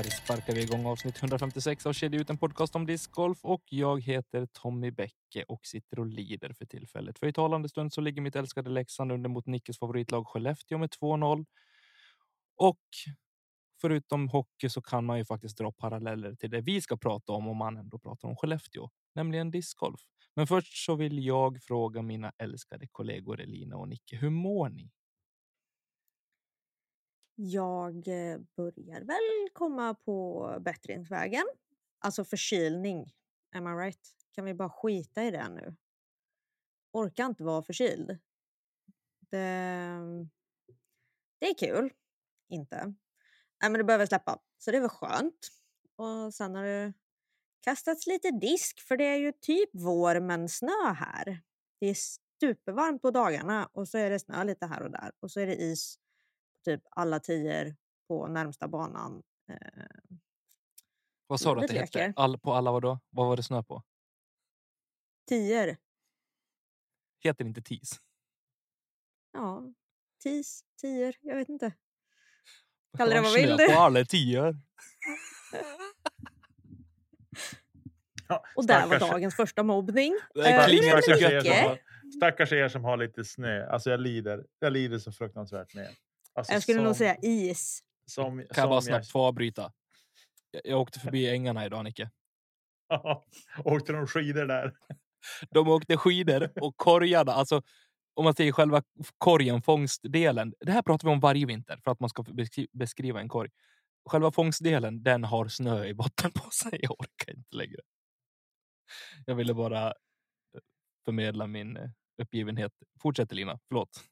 Här sparkar vi igång avsnitt 156 av Kedja ut en podcast om discgolf och jag heter Tommy Bäcke och sitter och lider för tillfället. För i talande stund så ligger mitt älskade Leksand under mot Nickes favoritlag Skellefteå med 2-0. Och förutom hockey så kan man ju faktiskt dra paralleller till det vi ska prata om om man ändå pratar om Skellefteå, nämligen discgolf. Men först så vill jag fråga mina älskade kollegor Elina och Nicke. Hur mår ni? Jag eh, börjar väl komma på bättringsvägen. Alltså förkylning. Am I right? Kan vi bara skita i det nu? Orkar inte vara förkyld. Det, mm, det är kul. Inte. Nej, men det behöver släppa. Så det är väl skönt. Och sen har det kastats lite disk för det är ju typ vår men snö här. Det är supervarmt på dagarna och så är det snö lite här och där och så är det is typ alla tior på närmsta banan. Eh, Vad sa du att det Livet hette? leker. All, på alla vadå? Vad var det snö på? tior. Heter det inte TIS? Ja, tis, tior, jag vet inte. Kalla det vad vill du. på alla tior. Ja, Och där var dagens första mobbning. Det Eh. Stackars er som har lite snö. Alltså jag lider. Jag lider så fruktansvärt med er. Alltså, Jag skulle som, nog säga is. Som, Kan jag som bara snabbt få avbryta? Jag, jag åkte förbi ängarna idag, Nicke. Åkte de skidor där? De åkte skidor och korgarna, alltså om man säger själva korgen, fångstdelen. Det här pratar vi om varje vinter för att man ska beskri- beskriva en korg. Själva fångstdelen, den har snö i botten på sig. Jag orkar inte längre. Jag ville bara eh, förmedla min eh, uppgivenhet. Fortsätt Lina, förlåt.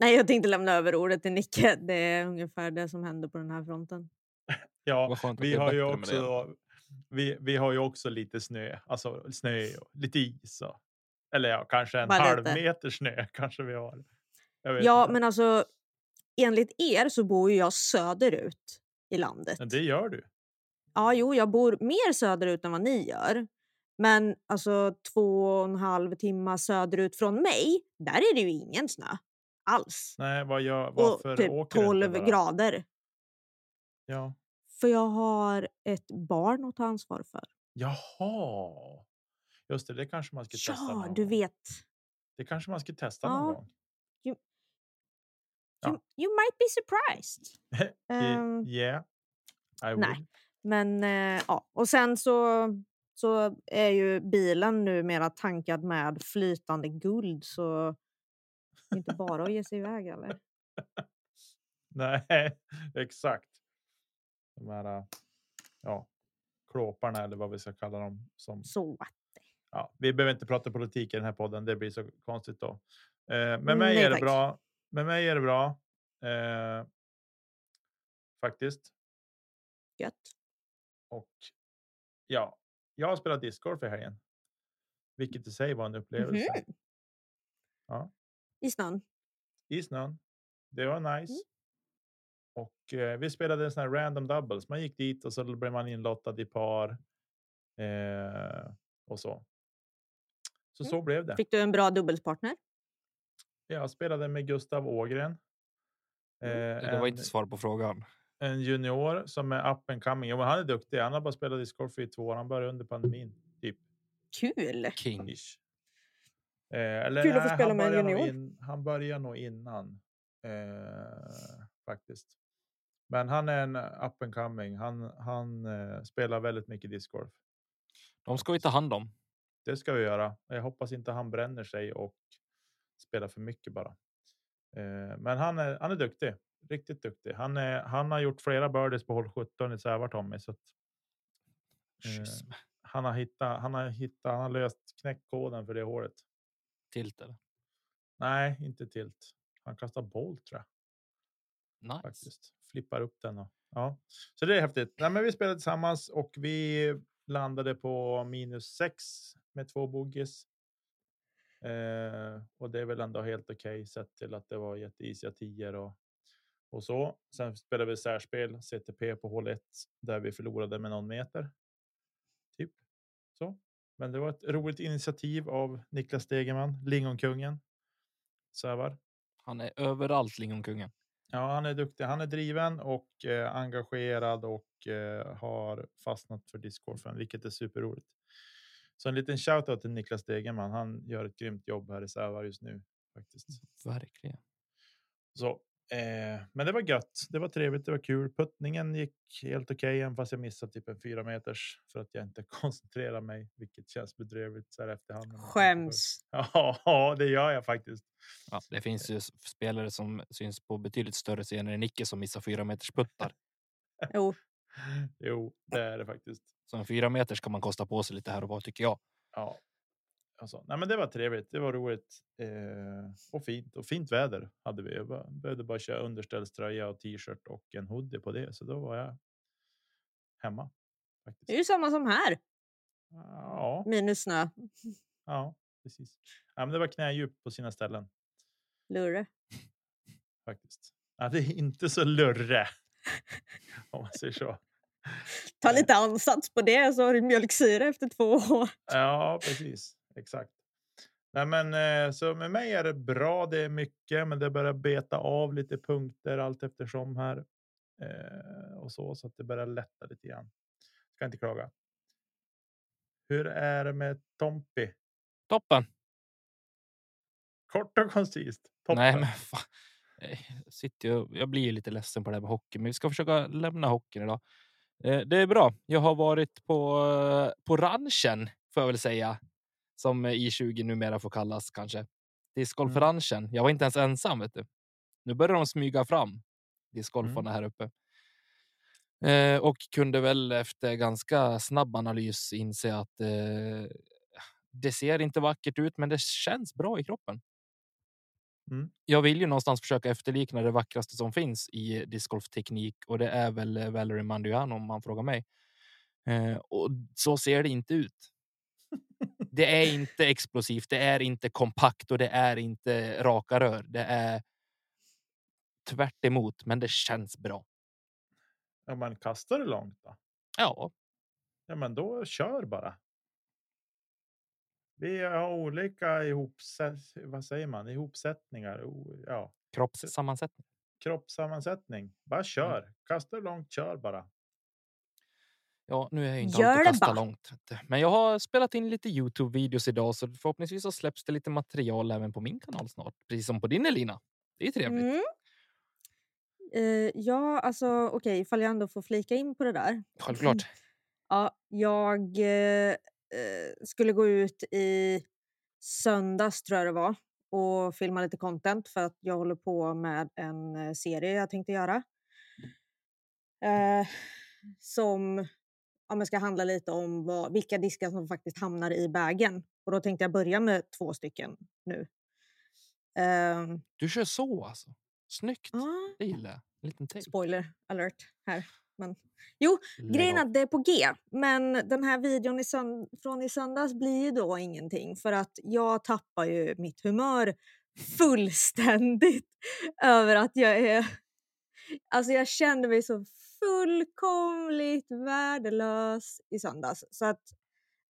Nej, jag tänkte lämna över ordet till Nicke. Det är ungefär det som händer på den här fronten. Ja, vi har, ju också, vi, vi har ju också lite snö. Alltså snö och lite is. Och, eller ja, kanske en Bara halv lite. meter snö kanske vi har. Jag vet Ja, inte. men alltså enligt er så bor ju jag söderut i landet. Men det gör du. Ja, jo, jag bor mer söderut än vad ni gör. Men alltså två och en halv timme söderut från mig, där är det ju ingen snö alls. Nej, vad gör, Och varför typ åker du 12 inte bara? grader. Ja. För jag har ett barn att ta ansvar för. Jaha. Just det, det kanske man ska testa Ja, någon du vet. Det kanske man ska testa någon Ja. gång. You, Ja. you, you might be surprised. Ehm, yeah, I nej. would. Men eh, ja, och sen så, så är ju bilen numera tankad med flytande guld så inte bara att ge sig iväg eller? Nej, exakt. De här äh, ja, klåparna eller vad vi ska kalla dem. Som, Så. ja, vi behöver inte prata politik i den här podden. Det blir så konstigt då. Eh, med mig Nej, är det tack. bra. Med mig är det bra. Eh, faktiskt. Gött. Och ja, jag har spelat discgolf i helgen. Vilket i sig var en upplevelse. Mhm. Ja, I snön. i snön. Det var nice. Mm. Och eh, vi spelade en sån här random doubles. Man gick dit och så blev man inlottad i par. Eh, och så. Så Mm. så blev det. Fick du en bra dubbelspartner? Jag spelade med Gustav Ågren. Mm. Eh, Det var en, inte svar på frågan. en junior som är up and coming. Jo, men han är duktig. Han har bara spelat discgolf i två år. Han började under pandemin. Typ. Kul! King. Ish. Eh, eller Kul att få nej, spela med en junior. In, han börjar nog innan. Eh, faktiskt. Men han är en up and coming. Han, han eh, spelar väldigt mycket discgolf. De ska vi ta hand om. Det ska vi göra. Jag hoppas inte han bränner sig och spelar för mycket bara. Men han är, han är duktig. Riktigt duktig. Han, är, han har gjort flera birdies på hål 17 i Sävar. Så att, eh, han, har hittat, han, har hittat, han har löst knäckkoden för det hålet. Tilt eller? Nej, inte tilt. Han kastar boll tror jag Nice. faktiskt. Flippar upp den. Och, ja. Så det är häftigt. Nej, men vi spelade tillsammans och vi landade på minus sex med två bogeys. Eh, och det är väl ändå helt okej sett till att det var jätteisiga tior och, och så. Sen spelade vi särspel CTP på hål 1 där vi förlorade med någon meter. Men det var ett roligt initiativ av Niklas Stegeman, lingonkungen. Sävar. Han är överallt, lingonkungen. Ja, han är duktig. Han är driven och eh, engagerad och eh, har fastnat för discgolfen, vilket är superroligt. Så en liten shoutout till Niklas Degerman. Han gör ett grymt jobb här i Sävar just nu faktiskt. Verkligen. Så, eh, men det var gött. Det var trevligt. Det var kul. Puttningen gick helt okej, även fast jag missade typ en fyra meters för att jag inte koncentrerar mig, vilket känns bedrövligt så här efterhand. Skäms. Ja, det gör jag faktiskt. Ja, det finns ju spelare som syns på betydligt större scener än Nicke som missar fyra meters puttar. Jo, Jo, det är det faktiskt. Så en fyra meters kan man kosta på sig lite här och var tycker jag. Ja, alltså, nej, men det var trevligt. Det var roligt eh, och fint och fint väder hade vi. Jag behövde bara köra underställströja och t-shirt och en hoodie på det, så då var jag hemma. Faktiskt. det är ju samma som här. Ja, Minus snö. ja, precis. Ja, men det var knädjup på sina ställen Lurre. faktiskt. Ja, det är inte så lurre om man säger så. Ta lite ansats på det så har du mjölksyra efter två år. Ja, precis. Exakt. Nej, men eh, så med mig är det bra. Det är mycket, men det börjar beta av lite punkter allt eftersom här eh, och så så att det börjar lätta lite grann. Ska inte klaga. Hur är det med Tompi? Toppen! Kort och koncist. Toppen. Nej, men fan. Eh, Jag, sitter ju, jag blir ju lite ledsen på det här med hockey, men vi ska försöka lämna hockeyn idag. Eh, Det är bra. Jag har varit på, eh, på ranchen, får jag väl säga, som I20 numera får kallas kanske. Discgolfranchen. Jag var inte ens ensam, vet du. Nu börjar de smyga fram, discgolfarna här uppe. Eh, och kunde väl efter ganska snabb analys inse att eh, det ser inte vackert ut, men det känns bra i kroppen jag vill ju någonstans försöka efterlikna det vackraste som finns i discgolfteknik och det är väl eh, Valerie Manduano om man frågar mig. Eh, och så ser det inte ut. Det är inte explosivt, det är inte kompakt och det är inte raka rör. Det är tvärt emot, men det känns bra. Ja, men kastar du långt då? Ja, Ja, men då kör bara. Vi har olika ihopsätt, vad säger man? ihopsättningar. Ja, kroppssammansättning. kroppssammansättning. Bara kör. Kastar du långt, kör bara. Ja, nu är jag inte Gör det bara. långt. Men jag har spelat in lite Youtube-videos idag så förhoppningsvis så släpps det lite material även på min kanal snart. Precis som på din Elina. Det är trevligt. Mm. Eh, ja, alltså okej, ifall jag ändå får flika in på det där. Självklart. Ja, jag eh, eh, skulle gå ut i söndags, tror jag det var, och filma lite content för att jag håller på med en eh, serie jag tänkte göra. Eh, som ja, men ska handla lite om vad, vilka diskar som faktiskt hamnar i bagen. Och då tänkte jag börja med två stycken nu. Ehm, Du kör så alltså. Snyggt. ja, Det gillar jag. En liten spoiler alert här. Men, jo, Grejen är att det är på G, men den här videon i sönd- från i söndags blir ju då ingenting för att jag tappar ju mitt humör fullständigt över att jag är... Alltså jag kände mig så fullkomligt värdelös i söndags. Så att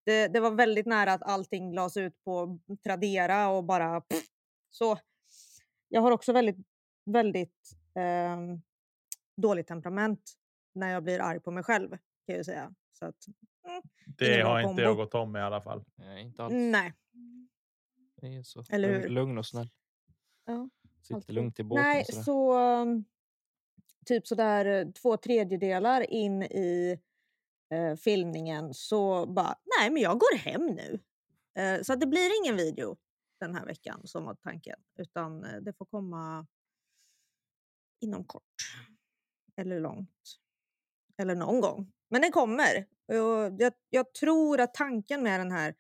det, det var väldigt nära att allting lades ut på Tradera och bara... Pff, så. Jag har också väldigt, väldigt ehm, dåligt temperament när jag blir arg på mig själv kan jag ju säga. Så att, mm, Det har inte kombo. jag gått om i alla fall. Nej, inte alls. nej. Det är så. Eller hur? lugn och snäll. Ja, Sitter alltid. lugnt i båten. Nej, sådär. så um, typ sådär eh, två tredjedelar in i eh, filmningen så bara, nej men jag går hem nu. Eh, så att det blir ingen video den här veckan som var tanken. Utan eh, det får komma inom kort. Eller långt. Eller någon gång. Men den kommer. Och jag, jag tror att tanken med den här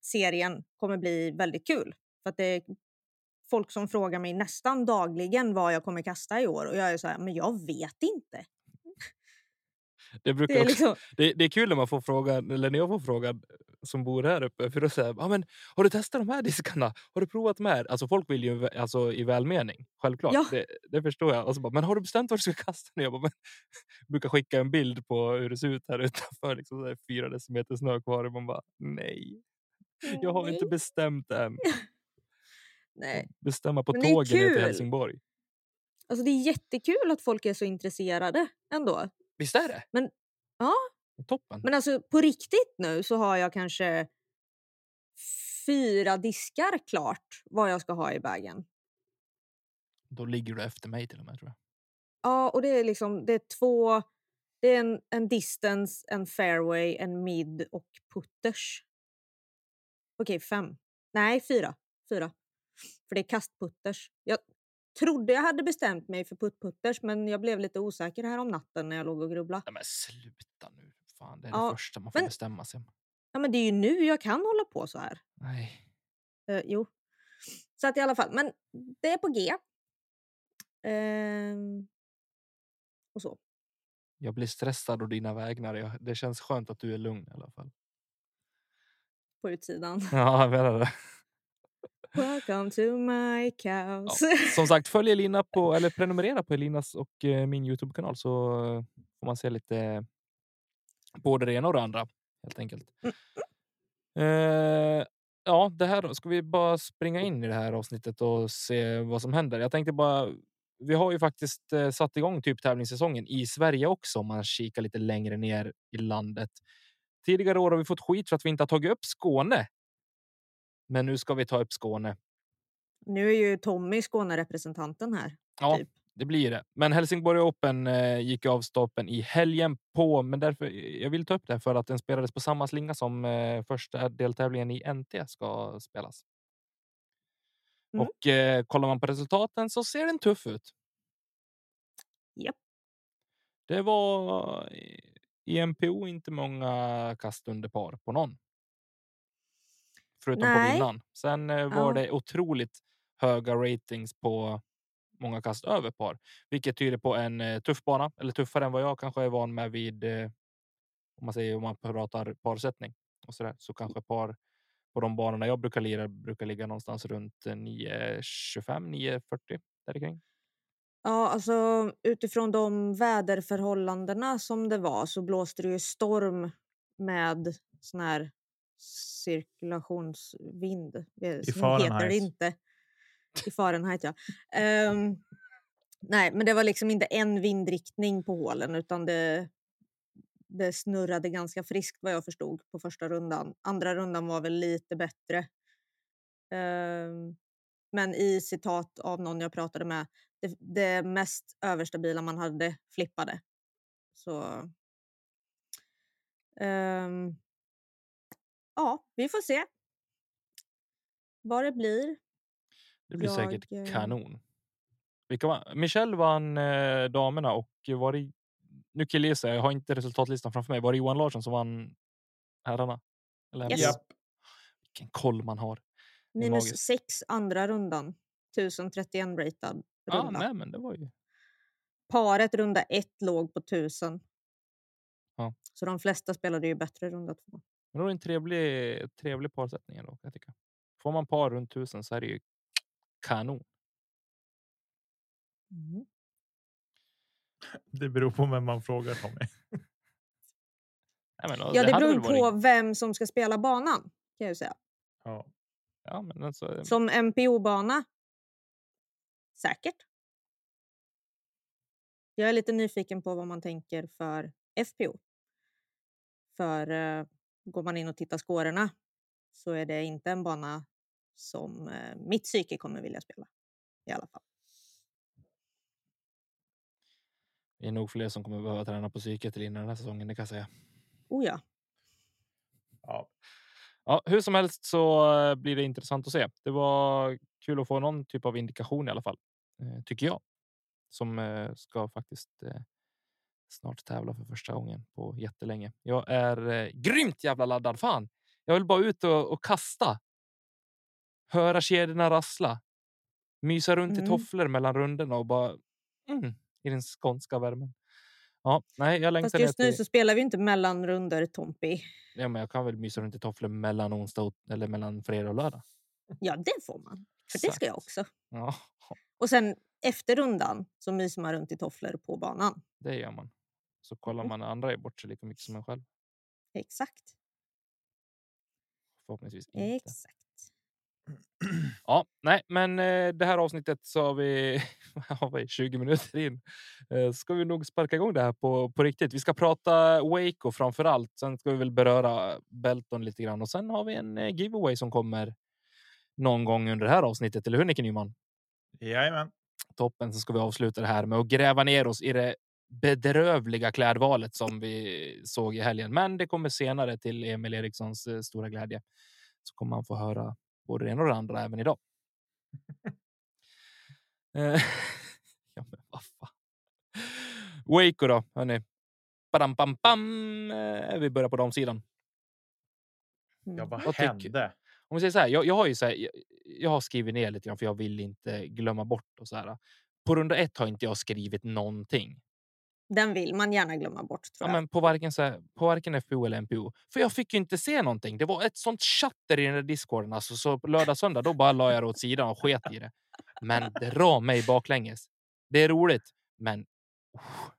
serien kommer bli väldigt kul. För att det är folk som frågar mig nästan dagligen vad jag kommer kasta i år och jag är så här, men jag vet inte. Det, brukar Det är också, liksom, det, det är kul när man får frågan, eller när jag får frågan som bor här uppe. För då säger ah, men har du testat de här diskarna? Har du provat de här? Alltså folk vill ju alltså, i välmening, självklart. Ja. Det, det förstår jag. Och så bara, men har du bestämt vad du ska kasta nu? Jag bara, men, brukar skicka en bild på hur det ser ut här utanför. Liksom, så här, fyra decimeter snö kvar. Och man bara, nej, jag har inte bestämt än. Nej. Bestämma på tågen till. Helsingborg. Alltså det är jättekul att folk är så intresserade ändå. Visst är det? Men- ja. Toppen. Men alltså på riktigt nu så har jag kanske fyra diskar klart vad jag ska ha i bagen. Då ligger du efter mig till och med tror jag. Ja, och det är liksom det är två. Det är en, en distance, en fairway, en mid och putters. Okej, fem. Nej, fyra. Fyra. För det är kastputters. Jag trodde jag hade bestämt mig för puttputters men jag blev lite osäker här om natten när jag låg och grubblade. Men sluta nu. Fan, det är Ja, det första man får men- bestämma sig. Ja, men det är ju nu jag kan hålla på så här. Nej. Eh, jo. Så att i alla fall, men det är på G. Ehm, och så. Jag blir stressad å dina vägnar. Jag, det känns skönt att du är lugn i alla fall. På utsidan. Ja, jag menar det. Welcome to my cows. Som sagt, följ Elina på eller prenumerera på Elinas och eh, min Youtube-kanal så eh, får man se lite både det ena och det andra helt enkelt. Eh, ja, det här. Ska vi bara springa in i det här avsnittet och se vad som händer? Jag tänkte bara. Vi har ju faktiskt eh, satt igång typ tävlingssäsongen i Sverige också om man kikar lite längre ner i landet. Tidigare år har vi fått skit för att vi inte har tagit upp Skåne. Men nu ska vi ta upp Skåne. Nu är ju Tommy Skånerepresentanten här. Ja, Typ. det blir det. Men Helsingborg Open eh, gick av stapeln i helgen på. Men därför jag vill ta upp det för att den spelades på samma slinga som eh, första deltävlingen i NT ska spelas. Mm. Och eh, kollar man på resultaten så ser den tuff ut. Japp. Det var i- i MPO inte många kast under par på någon. Förutom på Nej. vinnaren. Sen eh, var Ja. det otroligt höga ratings på många kast över par, vilket tyder på en eh, tuff bana eller tuffare än vad jag kanske är van med vid. Eh, om man säger om man pratar parsättning och så där så kanske par på de banorna jag brukar lira brukar ligga någonstans runt eh, 9.25 9.40 där kring. Ja, alltså utifrån de väderförhållandena som det var så blåste det ju storm med sån här cirkulationsvind. Heter det Fahrenheit. inte. I Fahrenheit, ja. Ehm, nej, men det var liksom inte en vindriktning på hålen utan det, det snurrade ganska friskt vad jag förstod på första rundan. Andra rundan var väl lite bättre. Ehm, men i citat av någon jag pratade med, det, det mest överstabila man hade flippade. Så... ehm, ja, vi får se. Vad det blir. Det blir Jag, säkert eh, kanon. Vilka var? Michelle vann eh, damerna och var det? Nu killgissar jag. Jag har inte resultatlistan framför mig. Var det Johan Larsson som vann herrarna? Eller Yes. Japp. Vilken koll man har. Minus magiskt. sex andra rundan. 1031 ratad Ja, runda. nej, men det var ju. Paret runda ett låg på 1000. Ja. Så de flesta spelade ju bättre runda två. Men då är det en trevlig, trevlig parsättning ändå. Jag tycka. Får man par runt tusen så är det ju kanon. Mm. Det beror på vem man frågar Tommy. Nej, men, Ja, det hade beror väl varit- på vem som ska spela banan. Kan jag säga. Ja. Ja, men alltså, Som MPO-bana. Säkert. Jag är lite nyfiken på vad man tänker för FPO. För eh, går man in och tittar scorerna så är det inte en bana som eh, mitt psyke kommer vilja spela. I alla fall. det är nog fler som kommer behöva träna på psyket innan den här säsongen. Det kan jag säga. Oh ja. Ja. Ja, hur som helst så eh, blir det intressant att se. Det var kul att få någon typ av indikation i alla fall, eh, tycker jag. som ska faktiskt snart tävla för första gången på jättelänge. Jag är eh, grymt jävla laddad. Fan, jag vill bara ut och, och kasta. Höra kedjorna rassla. Mysa runt i Mm. tofflor mellan rundorna och bara mm, i den skånska värmen. Ja, nej, jag Fast längtar ner just nu till... så spelar vi inte mellan runder Tompi. Ja, men jag kan väl mysa runt i tofflor mellan onsdag och, eller mellan fredag och lördag. Ja, det får man. För det ska jag Exakt. också. Ja, Och sen efter rundan så myser man runt i tofflor på banan. det gör man. Så kollar man när andra är bort sig lika mycket som en själv. Exakt. Förhoppningsvis inte. Exakt. Ja, nej, men eh, det här avsnittet så har vi, har vi 20 minuter in. Eh, ska vi nog sparka igång det här på, på riktigt. Vi ska prata Waco framför allt. Sen ska vi väl beröra Belton lite grann och sen har vi en eh, giveaway som kommer någon gång under det här avsnittet. Eller hur Nicke Nyman? Jajamän. Toppen. Så ska vi avsluta det här med att gräva ner oss i det bedrövliga klädvalet som vi såg i helgen. Men det kommer senare till Emil Erikssons eh, stora glädje. Så kommer han få höra både det ena och det andra även idag. Eh, ja, men vad fan. Waco då, hörni. Badam, bam, bam. Eh, Vi börjar på damsidan. Mm. Ja, vad Vad tycker- hände? Vi säger så här, jag, jag har ju så här, jag, jag har skrivit ner lite grann för jag vill inte glömma bort och så här. På runda ett har inte jag skrivit någonting. Den vill man gärna glömma bort tror Ja, men på varken, så här, på varken FPO eller MPO. För jag fick ju inte se någonting. Det var ett sånt chatter i den där discorden. Alltså, så lördag söndag då bara la jag det åt sidan och sket i det. Men dra mig baklänges. Det är roligt, men. usch.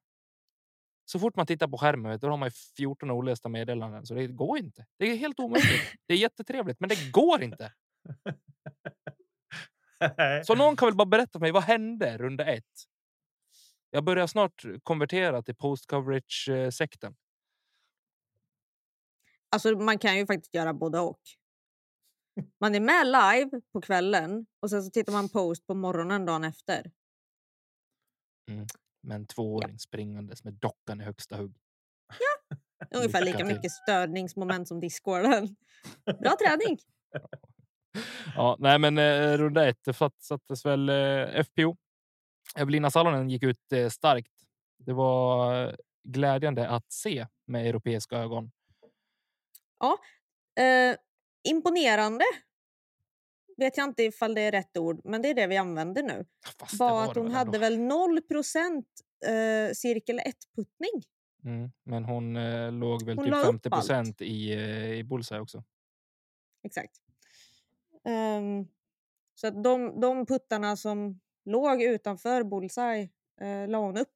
Så fort man tittar på skärmen vet du, då har man ju 14 olästa meddelanden så det går inte. Det är helt omöjligt. Det är jättetrevligt, men det går inte. Så någon kan väl bara berätta för mig vad hände runda ett? Jag börjar snart konvertera till post coverage sekten. Alltså man kan ju faktiskt göra både och. Man är med live på kvällen och sen så tittar man post på morgonen dagen efter. Med en tvååring springandes med dockan i högsta hugg. Ungefär Lycka lika mycket störningsmoment som discorden. Bra träning! Ja, nej, men eh, runda ett sattes väl eh, FPO. Evelina Salonen gick ut eh, starkt. Det var eh, glädjande att se med europeiska ögon. Eh, imponerande. Vet jag inte ifall det är rätt ord, men det är det vi använder nu. Fast Var det att hon hade väl 0 eh, cirkel 1-puttning. Mm, men hon eh, låg väl Hon typ la upp 50 allt. procent i, eh, i bullseye också. Exakt. Ehm, så att de, de puttarna som låg utanför bullseye eh, la hon upp.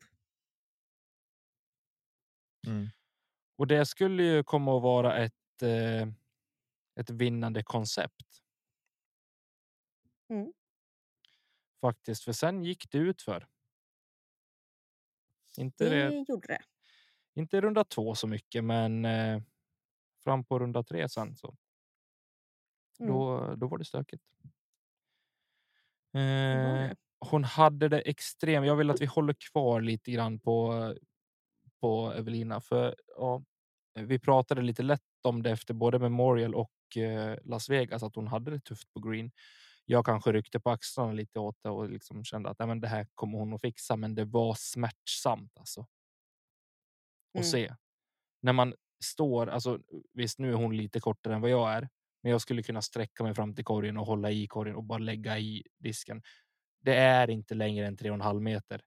Mm. Och det skulle ju komma att vara ett, eh, ett vinnande koncept. Mm. Faktiskt, för sen gick det ut för. Inte, Det det, gjorde det. inte runda två så mycket, men eh, fram på runda tre sen så Mm. då, då var det stökigt. Eh, det. hon hade det extremt. Jag vill att vi håller kvar lite grann på, på Evelina, för ja, vi pratade lite lätt om det efter både Memorial och eh, Las Vegas, att hon hade det tufft på green. Jag kanske ryckte på axlarna lite åt det och liksom kände att nej, men det här kommer hon att fixa, men det var smärtsamt alltså. Och Mm. se när man står, alltså visst nu är hon lite kortare än vad jag är, men jag skulle kunna sträcka mig fram till korgen och hålla i korgen och bara lägga i disken. Det är inte längre än tre och en halv meter.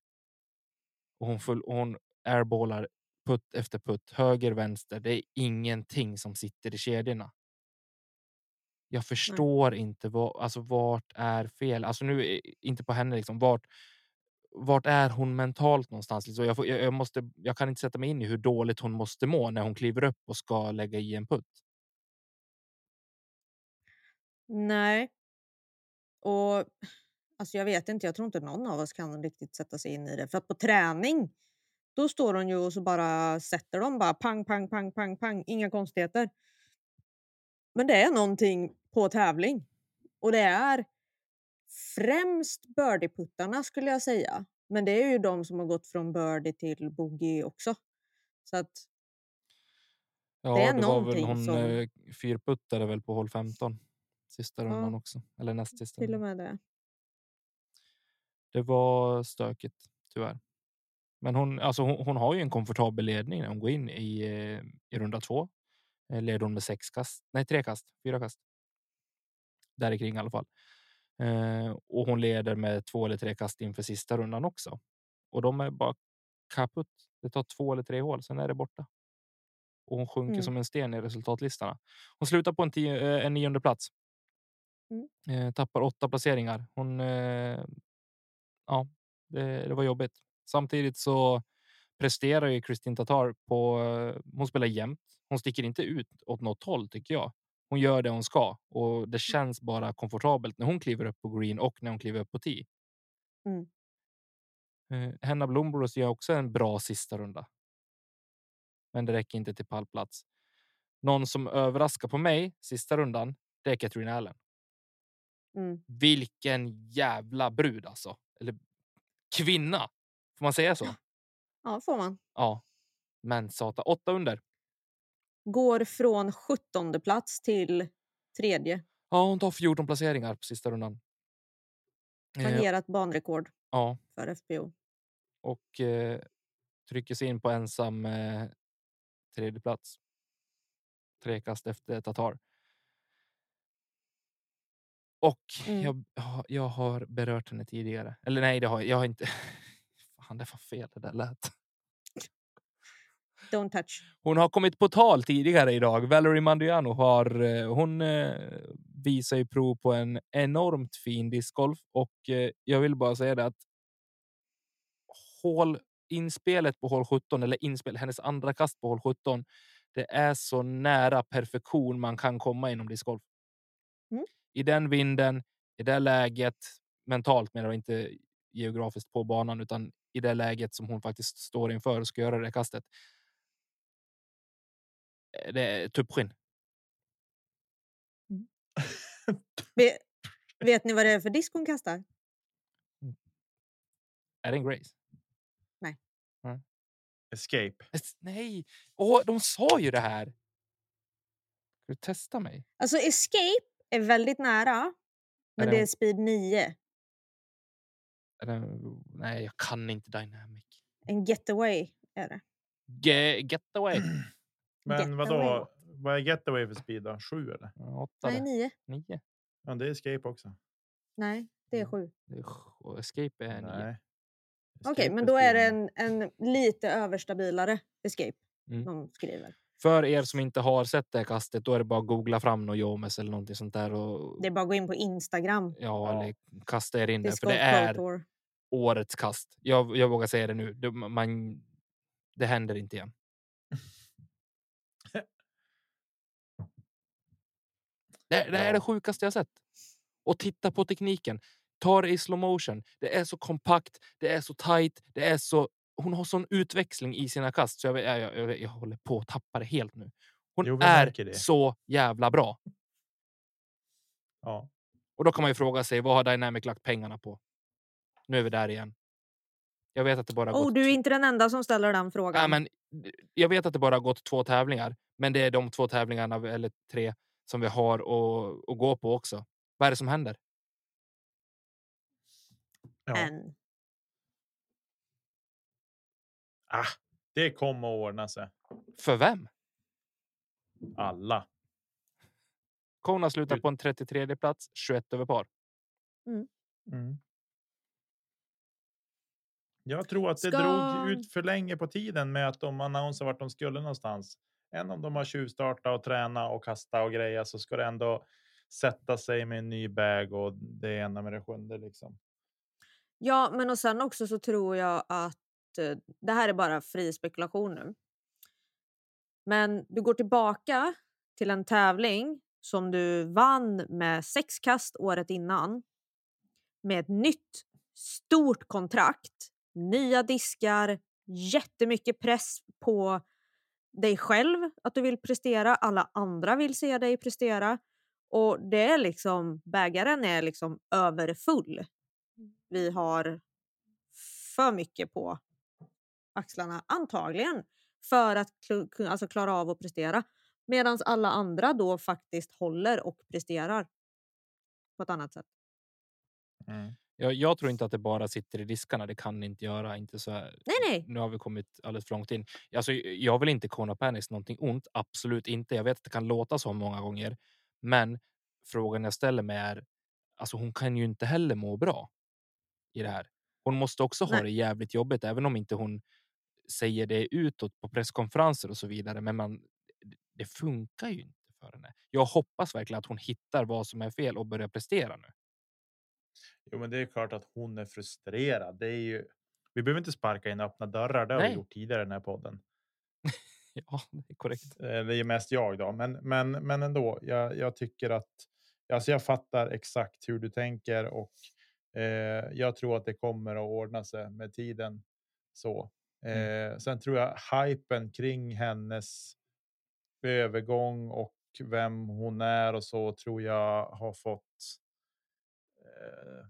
Och hon, full, och hon airballar putt efter putt, höger, vänster. Det är ingenting som sitter i kedjorna. Jag förstår inte vad, alltså vart är fel? Alltså nu är- inte på henne liksom. Vart, vart är hon mentalt någonstans? Liksom jag, får, jag, jag måste. Jag kan inte sätta mig in i hur dåligt hon måste må när hon kliver upp och ska lägga i en putt. Nej. Och alltså jag vet inte, jag tror inte någon av oss kan riktigt sätta sig in i det. För att på träning, då står hon ju och så bara sätter de bara pang, pang, pang, pang, pang. Inga konstigheter. Men det är någonting på tävling. Och det är främst birdieputtarna skulle jag säga. Men det är ju de som har gått från birdie till bogey också. Så att Ja, Det är det, var väl hon som- eh, fyrputtade väl på hål 15 sista Ja. rundan också, eller näst sista. till och med det. Det var stökigt tyvärr. Men hon, alltså hon, hon har ju en komfortabel ledning när hon går in i, eh, i runda två. Eh, Leder hon med sex kast, nej tre kast, fyra kast. Där kring i alla fall. Eh, och hon leder med två eller tre kast inför sista rundan också. Och de är bara kaputt. Det tar två eller tre hål, sen är det borta. Och hon sjunker Mm. som en sten i resultatlistorna. Hon slutar på en, tio, eh, en nionde plats. Mm. Eh, tappar åtta placeringar. Hon. Eh, ja, det, det var jobbigt. Samtidigt så presterar ju Kristin Tatar på. eh, Hon spelar jämnt. Hon sticker inte ut åt något håll tycker jag. Hon gör det hon ska och det känns bara komfortabelt när hon kliver upp på green och när hon kliver upp på tee. Mm. Eh, Henna Blomboros gör också en bra sista runda. Men det räcker inte till pallplats. Någon som överraskar på mig sista rundan. Det är Katrin Allen. Mm. Vilken jävla brud alltså. Eller kvinna. Får man säga så? Ja, får man. Ja. Men sata åtta under. Går från 17 plats till tredje. Ja, hon tar 14 placeringar på sista rundan. Eh, Tangerat banrekord ja, för FPO. och eh, trycker sig in på ensam eh, tredje plats. Tre kast efter Tatar. Och Mm. jag, ja, jag har berört henne tidigare. Eller nej, det har jag, jag har inte. Fan, det var fel det där lät. Don't touch. Hon har kommit på tal tidigare idag. Valerie Mandiano har. eh, Hon eh, visar ju prov på en enormt fin discgolf och eh, jag vill bara säga det att. Hål inspelet på hål 17 eller inspel hennes andra kast på hål 17. Det är så nära perfektion man kan komma inom discgolf. Mm. I den vinden, i det läget mentalt menar jag inte geografiskt på banan, utan i det läget som hon faktiskt står inför och ska göra det kastet. Det är tuppskinn. Vet, vet ni vad det är för disk hon kastar? Är det en Grace? Escape. Es- Nej, Åh, de sa ju det här. Ska du testa mig? Alltså escape är väldigt nära. Men det det är speed 9. Är det... Nej, jag kan inte dynamic. En getaway är det. Ge, get away. Men Getaway. vadå? Vad är getaway för speed då? Sju eller? Åtta, Nej. 9. nio. Ja, det är escape också. Nej, det är Mm. 7. Det är sj- och Escape är nio. Nej. Okej, Escape men då är det en, en lite överstabilare escape Mm. de skriver. För er som inte har sett det här kastet, då är det bara att googla fram något Jomes eller någonting sånt där. Och, Det är bara att gå in på Instagram. ja, Ja. eller kasta er in där. För det är Tour. årets kast. Jag, jag vågar säga det nu. Det, man, det händer inte igen. Det, det är det sjukaste jag sett. Och titta på tekniken. Ta det i slow motion. Det är så kompakt. Det är så tight. Det är så. Hon har sån utväxling i sina kast så jag, jag, jag, jag, håller på att tappa det helt nu. Hon Jo, är så jävla bra. Ja. Och då kan man ju fråga sig vad har Dynamic lagt pengarna på? Nu är vi där igen. Jag vet att det bara Oh, du är inte den enda som ställer den frågan. Ja, men jag vet att det bara har gått två tävlingar, men det är de två tävlingarna eller tre som vi har att, att gå på också. Vad är det som händer? ja. Än. Ah, det kommer att ordna sig. För vem? Alla. Kona slutar på en 33 plats, 21 över par. Mm. Jag tror att det Ska- drog ut för länge på tiden med att de annonserade vart de skulle någonstans. Än om de har tjuvstartat och träna och kasta och greja så ska det ändå sätta sig med en ny bag och det ena med det sjunde liksom. Ja, men och sen också så tror jag att eh, det här är bara fri spekulation nu. Men du går tillbaka till en tävling som du vann med sex kast året innan. Med ett nytt stort kontrakt, nya diskar, jättemycket press på dig själv att du vill prestera. Alla andra vill se dig prestera. Och det är liksom, bägaren är liksom överfull. Vi har för mycket på axlarna, antagligen, för att alltså klara av att prestera. Medan alla andra då faktiskt håller och presterar på ett annat sätt. Mm. Jag, jag tror inte att det bara sitter i diskarna. Det kan det inte göra. Inte så här. Nej, nej. Nu har vi kommit alldeles för långt in. Alltså, jag vill inte Kona Panis någonting ont. Absolut inte. Jag vet att det kan låta så många gånger, men frågan jag ställer mig är alltså hon kan ju inte heller må bra i det här. Hon måste också ha Nej. det jävligt jobbigt, även om inte hon säger det utåt på presskonferenser och så vidare. Men man, det funkar ju inte för henne. Jag hoppas verkligen att hon hittar vad som är fel och börjar prestera nu. Jo, men det är klart att hon är frustrerad. Det är ju. Vi behöver inte sparka in öppna dörrar. Det har vi Nej. gjort tidigare i den här podden. Ja, det är korrekt. Eh, Det är mest jag då, men men men ändå. Jag, jag tycker att alltså jag fattar exakt hur du tänker och eh, jag tror att det kommer att ordna sig med tiden. Så eh, sen tror jag hypen kring hennes övergång och vem hon är och så tror jag har fått. Eh,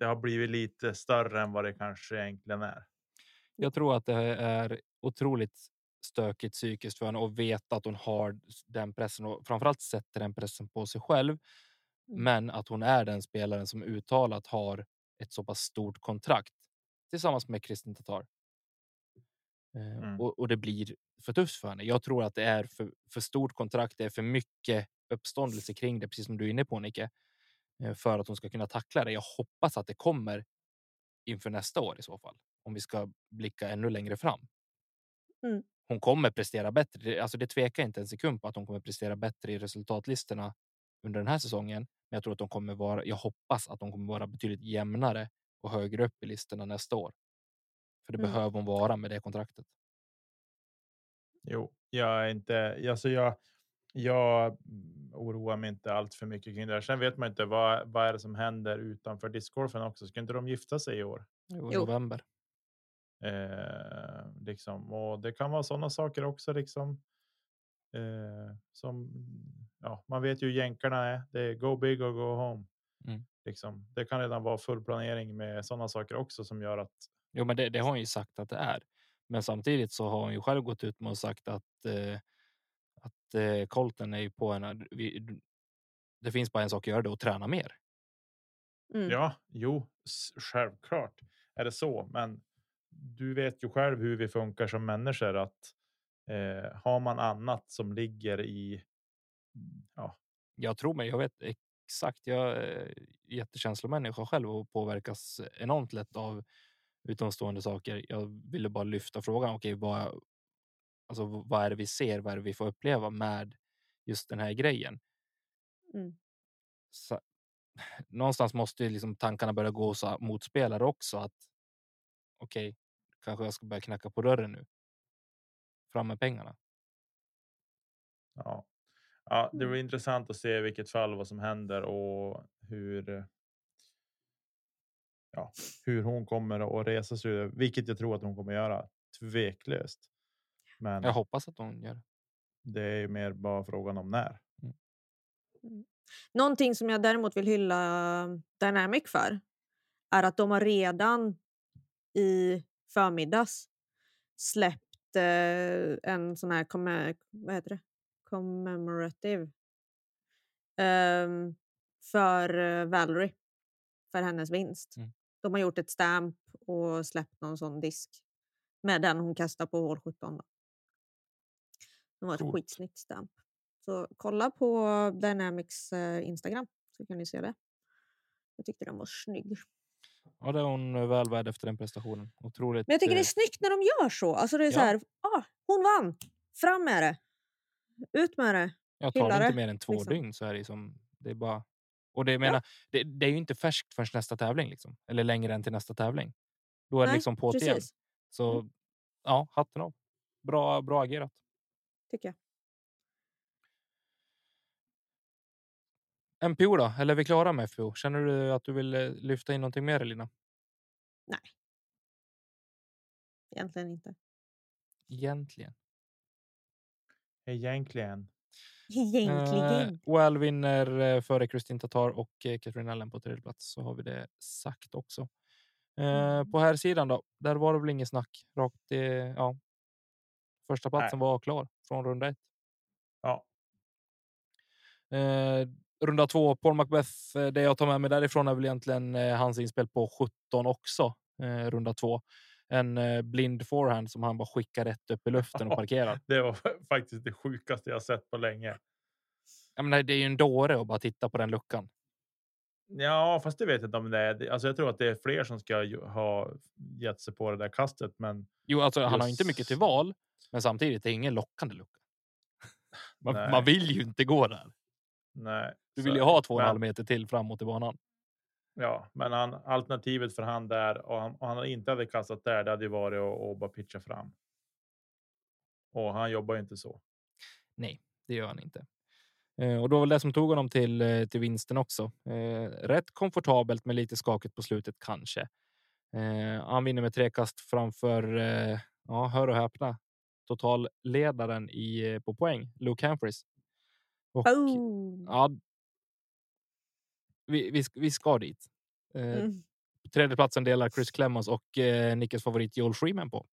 det har blivit lite större än vad det kanske egentligen är. Jag tror att det är otroligt stökigt psykiskt för henne att veta att hon har den pressen och framförallt sätter den pressen på sig själv. Mm. Men att hon är den spelaren som uttalat har ett så pass stort kontrakt tillsammans med Kristin Tatar. Eh, Mm. Och, och det blir för tufft för henne. Jag tror att det är för, för stort kontrakt. Det är för mycket uppståndelse kring det, precis som du är inne på Nicke, för att hon ska kunna tackla det. Jag hoppas att det kommer inför nästa år i så fall, om vi ska blicka ännu längre fram. Mm. Hon kommer prestera bättre. Det- Alltså det tvekar inte en sekund på att hon kommer prestera bättre i resultatlistorna under den här säsongen. Men jag tror att de kommer vara. Jag hoppas att de kommer vara betydligt jämnare och högre upp i listorna nästa år. För det Mm. behöver hon vara med det kontraktet. Jo, jag är inte, alltså jag, jag oroar mig inte allt för mycket kring det här. Sen vet man inte vad, vad är det som händer utanför discgolfen också. Ska inte de gifta sig i år? Jo, i november. Eh, liksom. Och det kan vara sådana saker också liksom. Eh, som, ja, man vet ju hur jänkarna är. Det är go big or go home. Mm. Liksom. Det kan redan vara full planering med sådana saker också som gör att Jo, men det, det har hon ju sagt att det är. Men samtidigt så har hon ju själv gått ut med och sagt att eh, att eh, Colton är ju på en. Vi, det finns bara en sak att göra det och träna mer. Mm. Ja, jo, självklart är det så. Men du vet ju själv hur vi funkar som människor att eh, har man annat som ligger i. Ja, Jag tror mig. Jag vet exakt. Jag är jättekänslomänniska själv och påverkas enormt lätt av utomstående saker. Jag ville bara lyfta frågan. Okej, vad, alltså, vad är det vi ser? Vad är det vi får uppleva med just den här grejen? Mm. Så, någonstans måste ju liksom tankarna börja gå så mot spelare också. Att okej, kanske jag ska börja knacka på dörren nu. Fram med pengarna. ja. ja, det Mm. blir intressant att se i vilket fall vad som händer och hur. Ja, hur hon kommer att resa sig, vilket jag tror att hon kommer göra tveklöst. Men Jag hoppas att de gör det. det är ju mer bara frågan om när. Någonting som jag däremot vill hylla Dynamic för är att de har redan i förmiddags släppt eh, en sån här vad heter det? commemorative ehm, för eh, Valerie för hennes vinst. Mm. De har gjort ett stamp och släppt någon sån disk med den hon kastar på hål 17. Då. Det var ett Coolt. skitsnyggt stamp. Så kolla på Dynamics eh, Instagram så kan ni se det. Jag tyckte den var snygg. Ja, det är hon väl värd efter den prestationen. Otroligt. Men jag tycker det eh, är snyggt när de gör så. Alltså det är så Ja. här, ah, hon vann! Fram med det! Ut med det! Jag tar det inte det, mer än två liksom. dygn så är det som det är bara. Och det menar, det, det är ju inte färskt förrän nästa tävling liksom eller längre än till nästa tävling. Då är det Nej, liksom på igen. Så Mm. ja, hatten av. Bra, bra agerat. Tycker jag. MPO då? Eller är vi klara med FPO? Känner du att du vill eh, lyfta in någonting mer Elina? Egentligen inte. Egentligen. Egentligen. Egentligen. Eh, Well vinner eh, före Kristin Tatar och Katrin Allen på tredje plats. Så har vi det sagt också. Eh, Mm. På här sidan då? Där var det väl inget snack. Rakt, eh, ja. Första platsen var klar från runda ett. Ja, Eh, runda två, Paul Macbeth. eh, Det jag tar med mig därifrån är väl egentligen eh, hans inspel på 17 också. Eh, runda två. En eh, blind forehand som han bara skickar rätt upp i luften och parkerar. Det var faktiskt det sjukaste jag sett på länge. Jag menar, det är ju en dåre att bara titta på den luckan. Ja, fast det vet jag inte om det är. Alltså, jag tror att det är fler som ska ha gett sig på det där kastet, men Jo, alltså, han har inte Just- mycket till val, men samtidigt är det ingen lockande lucka. Man, man vill ju inte gå där. nej. Du så vill ju är ha två och en halv Men- meter till framåt i banan. Ja, men han, alternativet för han där och han, och han inte hade kastat där, det hade ju varit att, att bara pitcha fram. Och han jobbar ju inte så. Nej, det gör han inte. Eh, och då var det som tog honom till, eh, till vinsten också. Eh, rätt komfortabelt med lite skakigt på slutet kanske. Han vinner med tre kast framför, ja, hör och häpna, totalledaren i, eh, på poäng, Luke Humphries. Och, Boom! ja, vi, vi, vi ska dit. Eh, Mm. Tredje platsen delar Chris Clemens och eh, Nickes favorit Joel Freeman på.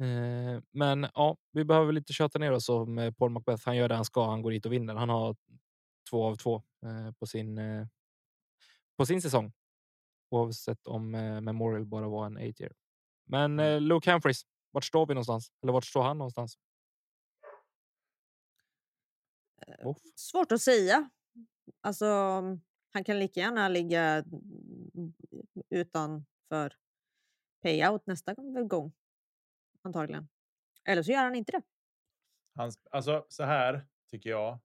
Eh, men ja, vi behöver lite köta ner oss som eh, Paul Macbeth. Han gör det han ska. Han går dit och vinner. Han har två av två eh, på sin på sin säsong. Oavsett om Memorial bara var en eight year. Men eh, Luke Humphries, vart står vi någonstans? Eller vart står han någonstans? Off. Svårt att säga. Alltså, han kan lika gärna ligga mm, utanför payout nästa gång. Antagligen. Eller så gör han inte det. Hans, alltså så här tycker jag.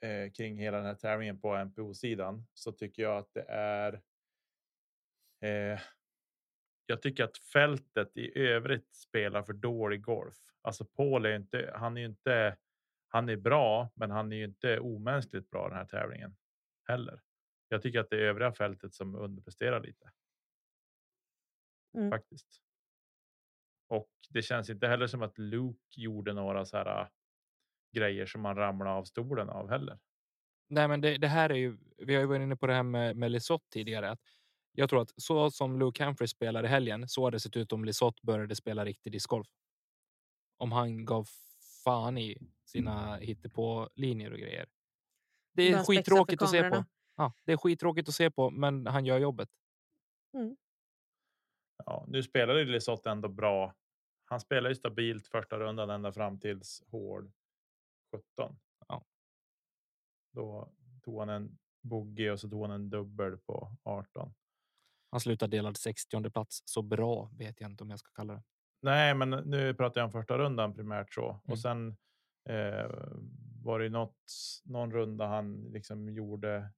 Eh, kring hela den här tävlingen på NPO-sidan så tycker jag att det är. Eh, jag tycker att fältet i övrigt spelar för dålig golf. Alltså Paul är inte. Han är inte. Han är bra, men han är ju inte omänskligt bra den här tävlingen heller. Jag tycker att det är övriga fältet som underpresterar lite. Mm. Faktiskt. Och det känns inte heller som att Luke gjorde några så här äh, grejer som man ramlar av stolen av heller. Nej, men det, det här är ju. Vi har ju varit inne på det här med, med Lisotte tidigare. Att jag tror att så som Luke Humphries spelar i helgen så hade det sett ut om Lisotte började spela riktig discgolf. Om han gav fan i sina hittepå linjer och grejer. Det är Bara skittråkigt att se på. Ja, det är skittråkigt att se på, men han gör jobbet. Ja, nu spelade Lisotte ändå bra. Han spelade ju stabilt första rundan ända fram tills hård 17. Ja. Då tog han en bogey och så tog han en dubbel på 18. Han slutar delad 60 plats. Så bra vet jag inte om jag ska kalla det. Nej, men nu pratar jag om första rundan primärt så Mm. och sen eh, var det något, någon runda han liksom gjorde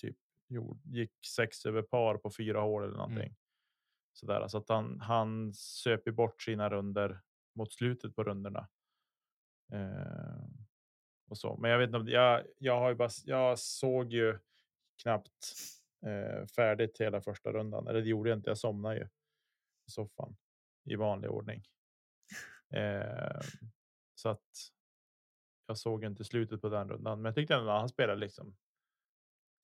typ gjorde, gick sex över par på fyra hål eller någonting. Mm. Sådär, så att han, han söp ju bort sina runder mot slutet på runderna. Eh, och så. Men jag vet inte jag, jag har ju bara, jag såg ju knappt eh, färdigt hela första rundan. Eller det gjorde jag inte. Jag somnade ju i soffan i vanlig ordning. Eh, så att jag såg inte slutet på den rundan, men jag tyckte ändå att han spelade liksom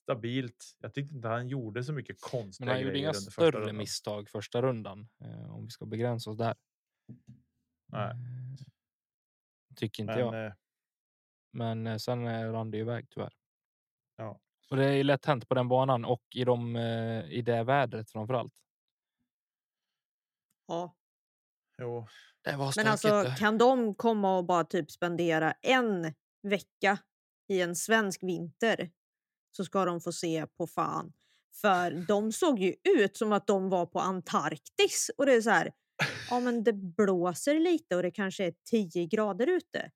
stabilt. Jag tyckte inte han gjorde så mycket konstiga Men han gjorde inga första större rundan. misstag första rundan. Eh, om vi ska begränsa oss där. Nej. Eh, Tycker inte Men, jag. eh, Men eh, sen rann det iväg tyvärr. Ja. Och det är ju lätt hänt på den banan och i, de, eh, i det vädret framför allt. Ja. jo, Det var Men alltså det. kan de komma och bara typ spendera en vecka i en svensk vinter så ska de få se på fan. För de såg ju ut som att de var på Antarktis och det är så här. Ja, men det blåser lite och det kanske är 10 grader ute.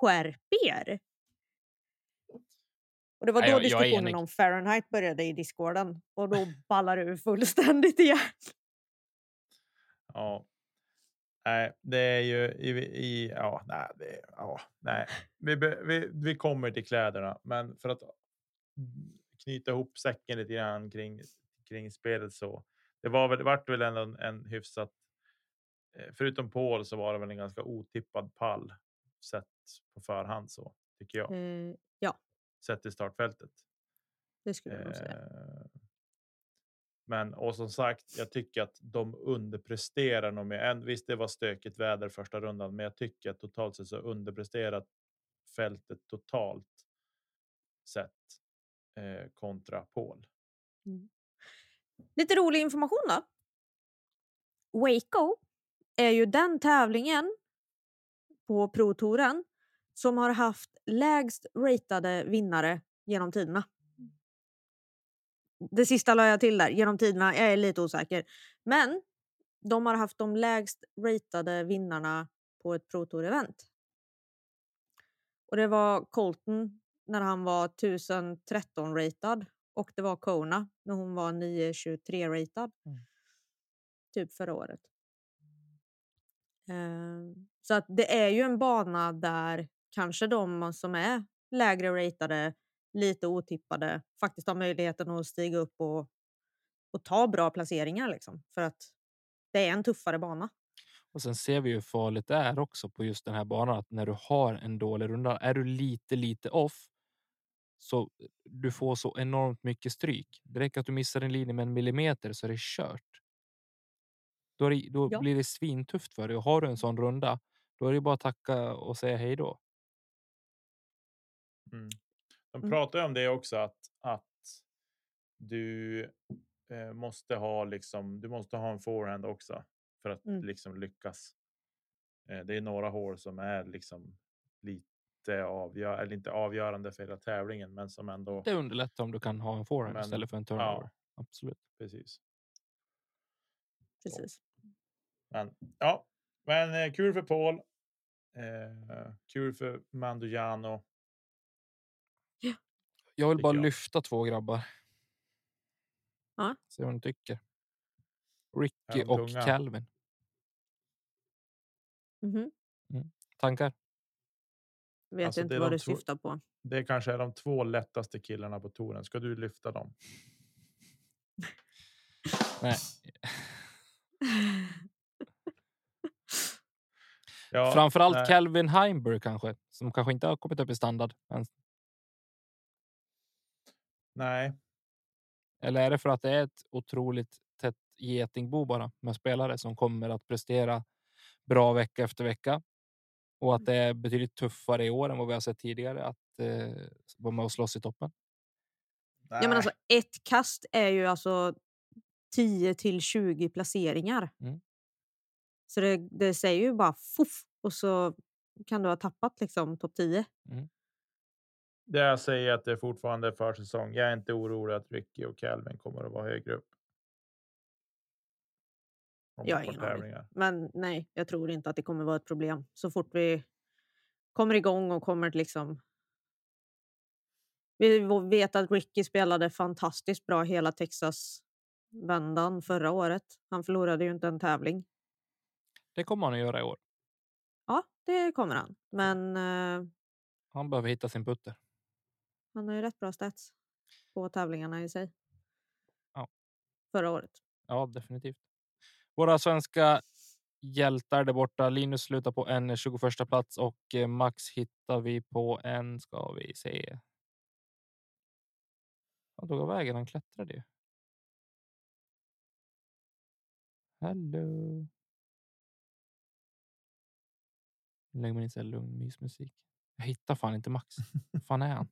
Skärp er! Och det var då jag- jag diskussionen enig. om Fahrenheit började i discorden och då ballar ur fullständigt igen. ja. Nej, det är ju i, i ja, nej, det, ja, nej. Vi, vi, vi kommer till kläderna, men för att knyta ihop säcken lite grann kring kring spelet så. Det var väl, det vart väl ändå en, en hyfsat. eh, Förutom Paul så var det väl en ganska otippad pall sett på förhand så tycker jag. Ja, Sett i startfältet. det skulle jag nog säga. Eh, Men och som sagt, jag tycker att de underpresterar nog mer. än. Visst, det var stökigt väder första rundan, men jag tycker att totalt sett så underpresterat fältet totalt sett eh, kontra Paul. Lite rolig information då. Waco är ju den tävlingen på Pro-touren som har haft lägst ratade vinnare genom tiderna. Det sista la jag till där, genom tiderna. Jag är lite osäker. Men de har haft de lägst ratade vinnarna på ett Pro Tour-event. Och det var Colton när han var 1013 ratad och det var Kona när hon var 923 ratad. Mm. Typ förra året. Eh, så att det är ju en bana där kanske de som är lägre ratade, lite otippade, faktiskt har möjligheten att stiga upp och, och ta bra placeringar. Liksom, för att det är en tuffare bana. Och sen ser vi ju hur farligt det är också på just den här banan. Att när du har en dålig runda, är du lite, lite off. Så du får så enormt mycket stryk. Det räcker att du missar en linje med en millimeter så är det kört. Då, det, då Ja. blir det svintufft för dig. Och har du en sån runda, då är det bara att tacka och säga hej då. Mm. De Mm. pratar ju om det också att att du eh, måste ha liksom. Du måste ha en forehand också för att Mm. liksom lyckas. Eh, det är några hål som är liksom lite avgör eller inte avgörande för hela tävlingen, men som ändå Det underlättar om du kan ha en forehand Men, istället för en ja. turnover. Absolut. precis. Precis. Men ja, men eh, kul för Paul. Eh, kul för Mandujano. Jag vill bara jag. lyfta två grabbar. Ja. Se vad ni tycker. Ricky och tunga? Calvin. Mhm. Tankar? Vet Alltså, inte vad du två- syftar på. Det kanske är de två lättaste killarna på touren. Ska du lyfta dem? Nej. Ja, Framförallt nej. Calvin Heimberg kanske, som kanske inte har kommit upp i standard. Nej, Eller är det för att det är ett otroligt tätt getingbo bara med spelare som kommer att prestera bra vecka efter vecka och att det är betydligt tuffare i år än vad vi har sett tidigare att eh, vara med och slåss i toppen. Ja, men alltså, ett kast är ju alltså 10 till 20 placeringar. Mm. Så det, det säger ju bara fuff och så kan du ha tappat liksom topp 10. Det jag säger är att det är fortfarande försäsong. Jag är inte orolig att Ricky och Calvin kommer att vara högre upp. Om Jag har ingen aning. Men nej, jag tror inte att det kommer vara ett problem. Så fort vi kommer igång och kommer liksom... Vi vet att Ricky spelade fantastiskt bra hela Texas-vändan förra året. Han förlorade ju inte en tävling. Det kommer han att göra i år. Ja, det kommer han. Men eh, Han behöver hitta sin putter. Han har ju rätt bra stats på tävlingarna i sig. Ja. Förra året. Ja, definitivt. Våra svenska hjältar där borta. Linus slutar på en 21 plats och eh, Max hittar vi på en, ska vi se. Han tog av vägen, han klättrade ju. Nu lägger man in så här lugn mysmusik. Jag hittar fan inte Max. Fan är han?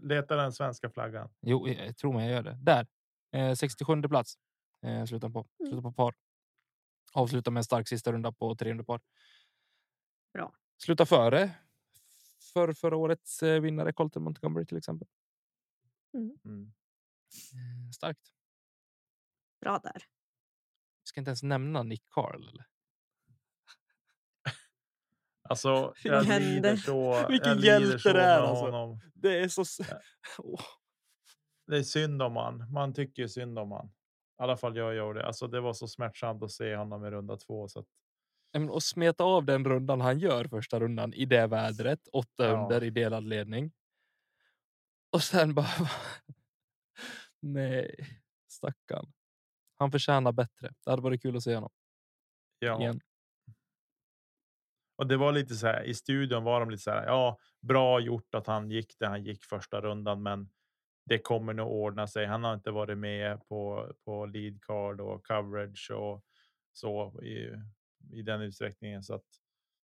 Leta den svenska flaggan. Jo, jag jag tror mig jag gör det. Där. Eh, 67 plats. Eh, slutar på. Mm. Slutar på par. Avslutar med en stark sista runda på 300 par. Bra. Slutar före för förra årets eh, vinnare Colton Montgomery till exempel. Mm. Eh, starkt. Bra där. Vi ska inte ens nämna Nick Carl. Eller? Alltså, jag hände? lider så. Vilken hjälte det är, alltså. honom. Det är så... Det är synd om han. Man tycker synd om han. I alla fall jag gör det. Alltså, det var så smärtsamt att se honom i runda två. Så att, men Och smeta av den rundan han gör första rundan i det vädret. Åtta Ja. under i delad ledning. Och sen bara. Nej, stackarn. Han förtjänar bättre. Det hade varit kul att se honom ja. igen. Och det var lite så här i studion var de lite så här. Ja, bra gjort att han gick där han gick första rundan, men det kommer nog ordna sig. Han har inte varit med på på lead card och coverage och så i, i den utsträckningen så att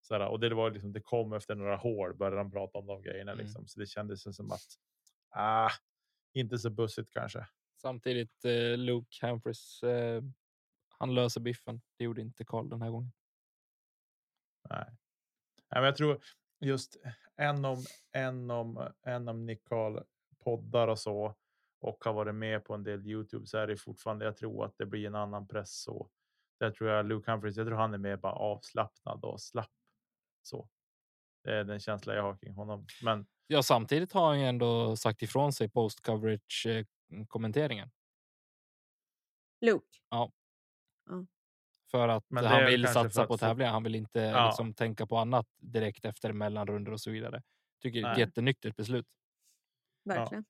Sådär, och det var liksom, det kom efter några hål började de prata om de grejerna Mm. liksom. Så det kändes som att ah, inte så bussigt kanske. Samtidigt eh, Luke Humphries. Eh, han löser biffen. Det gjorde inte Karl den här gången. Nej. Nej, men jag tror just en om en om en om Nick Carl poddar och så och har varit med på en del Youtube så är det fortfarande. Jag tror att det blir en annan press så. Där tror jag Luke Humphries. Jag tror han är mer bara avslappnad och slapp så. Det är den känsla jag har kring honom. Men Ja, samtidigt har han ju ändå sagt ifrån sig post coverage eh, kommenteringen Luke. För att Men han vill satsa på tävlingar. Han vill inte Ja. liksom tänka på annat direkt efter mellanrunder och så vidare. Tycker det är ett Nej. jättenyktert beslut. Verkligen.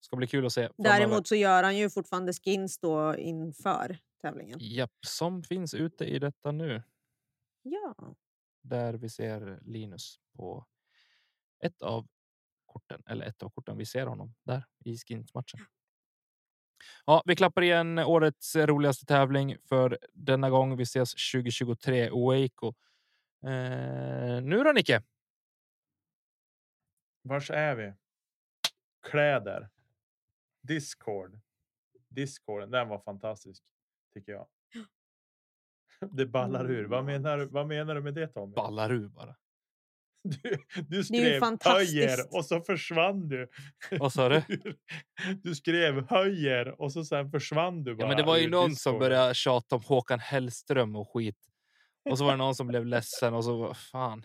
Ska bli kul att se. Däremot så gör han ju fortfarande skins då inför tävlingen. Japp, som finns ute i detta nu. Ja. Där vi ser Linus på ett av korten eller ett av korten. Vi ser honom där i skinsmatchen. Ja, vi klappar igen årets roligaste tävling för denna gång. Vi ses 2023 Waco. Eh, nu då Nicke? vars är vi? Kläder. Discord. Discord. Den var fantastisk tycker jag. Det ballar ur. Vad menar, du- vad menar du med det Tommy? Ballar ur bara. Du, du skrev fantastiskt. höjer och så försvann du. Vad sa du? Du skrev höjer och så sen försvann du bara. Ja, men det var ju någon som började tjata om Håkan Hellström och skit. Och så var det någon som blev ledsen och så fan.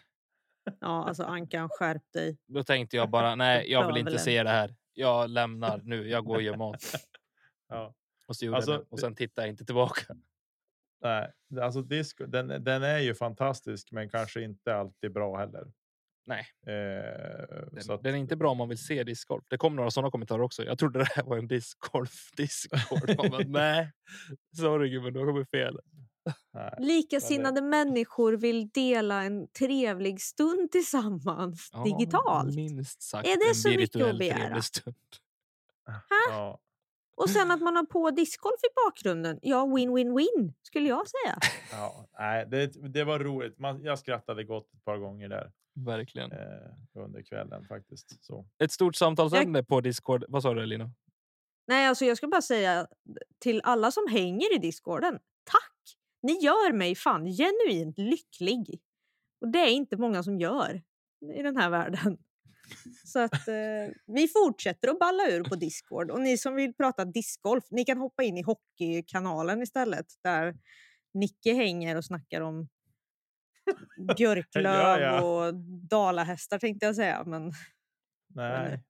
ja, alltså Ankan skärp dig. Då tänkte jag bara nej, jag vill inte se det här. Jag lämnar nu. Jag går och gör mat. Ja. Och så gjorde Alltså, jag det. Och sen tittade jag inte tillbaka. Nej, alltså disco, den, den är ju fantastisk, men kanske inte alltid bra heller. Nej. Eh, Den, så att, den är inte bra om man vill se discgolf. Det kom några sådana kommentarer också. Jag trodde det här var en discgolf. Discgolf. Nej, sorry gubben, du har kommit fel. nej. Likasinnade människor vill dela en trevlig stund tillsammans Ja, digitalt. Minst sagt Är det en så mycket att begära? stund. Ja, Och sen att man har på discgolf i bakgrunden. Ja, win-win-win skulle jag säga. ja, nej, det, det var roligt. Man, jag skrattade gott ett par gånger där Verkligen. eh, under kvällen faktiskt. Så. Ett stort samtalsämne på Discord. Vad sa du Lina? Nej, alltså jag ska bara säga till alla som hänger i discorden. Tack! Ni gör mig fan genuint lycklig. Och det är inte många som gör i den här världen. Så att eh, vi fortsätter att balla ur på Discord. Och ni som vill prata discgolf, ni kan hoppa in i hockeykanalen istället. Där Nicke hänger och snackar om björklöv Ja, ja. och dalahästar tänkte jag säga. Men Nej,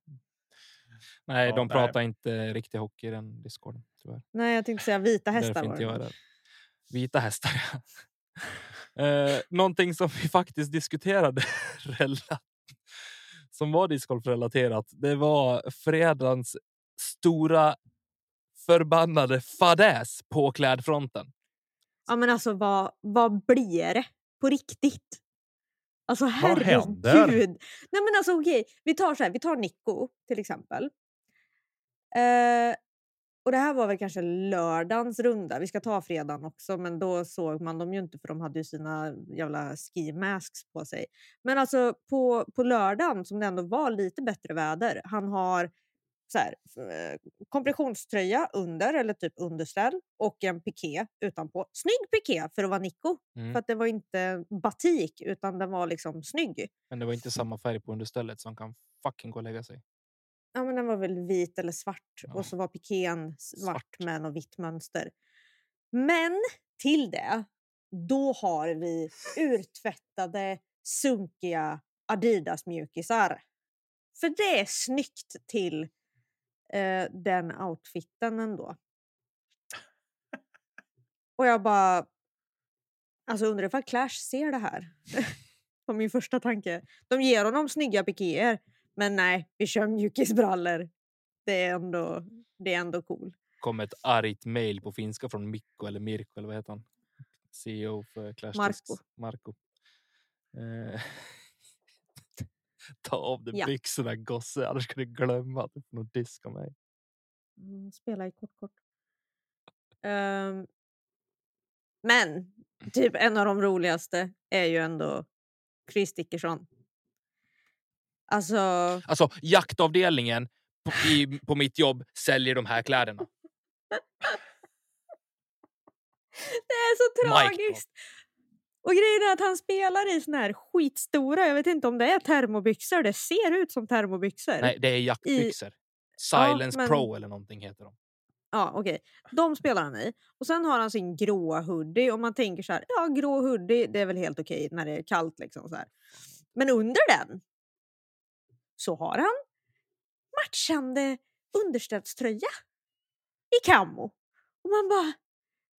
Nej, Ja, de nej. pratar inte riktig hockey i den Discorden. Tyvärr. nej, jag tänkte säga vita hästar inte jag där. Vita hästar, ja. Eh, någonting som vi faktiskt diskuterade rela- som var discgolf-relaterat. Det var fredagens stora förbannade fadäs på klädfronten. Ja men alltså vad, vad blir det på riktigt? Alltså herregud. Nej men alltså okej, vi tar så här, vi tar Nico till exempel. Eh, och det här var väl kanske lördagens runda. Vi ska ta fredagen också, men då såg man dem ju inte för de hade ju sina jävla ski masks på sig. Men alltså på, på lördagen som det ändå var lite bättre väder. Han har så här, eh, kompressionströja under eller typ underställ och en piké utanpå. Snygg piké för att vara Nico. Mm. För att det var inte batik utan den var liksom snygg. Men det var inte samma färg på understället som kan fucking gå och lägga sig. Ja, men den var väl vit eller svart Ja. och så var pikén svart, Svart. med något vitt mönster. Men till det, då har vi urtvättade, sunkiga Adidas-mjukisar. För det är snyggt till eh, den outfiten ändå. Och jag bara... Alltså undrar ifall Clash ser det här. var min första tanke. De ger honom snygga pikéer. Men nej, vi kör mjukisbrallor. Det är ändå, det är ändå cool. kom ett argt mail på finska från Mikko eller Mirko eller vad heter han? CEO för Clash Marco. Marco. Eh, Ta av dig Ja. byxorna gosse, annars ska du glömma att du får nog diska mig. Mm, spela i kort kort. Ehm, men typ en av de roligaste är ju ändå Chris Dickerson. Alltså, Alltså jaktavdelningen på, i, på mitt jobb säljer de här kläderna. det är så tragiskt! Och grejen är att han spelar i såna här skitstora, jag vet inte om det är termobyxor, det ser ut som termobyxor. Nej, det är jaktbyxor. Silence men- Pro eller någonting heter de. Ja, okej. De spelar han i. Och sen har han sin gråa hoodie och man tänker så här, ja, grå hoodie, det är väl helt okej när det är kallt liksom så här. Men under den så har han matchande underställströja i kammo. Och man bara,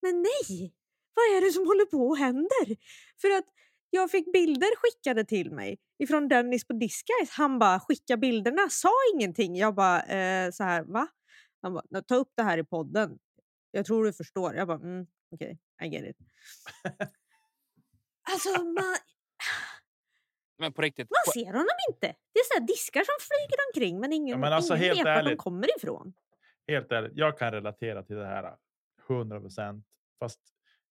men nej, vad är det som håller på och händer? För att jag fick bilder skickade till mig ifrån Dennis på Disguise. Han bara skicka bilderna, sa ingenting. Jag bara eh, så här, va? Han bara, "Nå, ta upp det här i podden. Jag tror du förstår. Jag bara, mm, okej, I get it. alltså, man, Men på riktigt. man ser honom inte. Det är så här diskar som flyger omkring men ingen, Ja, men alltså, ingen helt vet var de kommer ifrån. Helt ärligt, jag kan relatera till det här 100 procent. Fast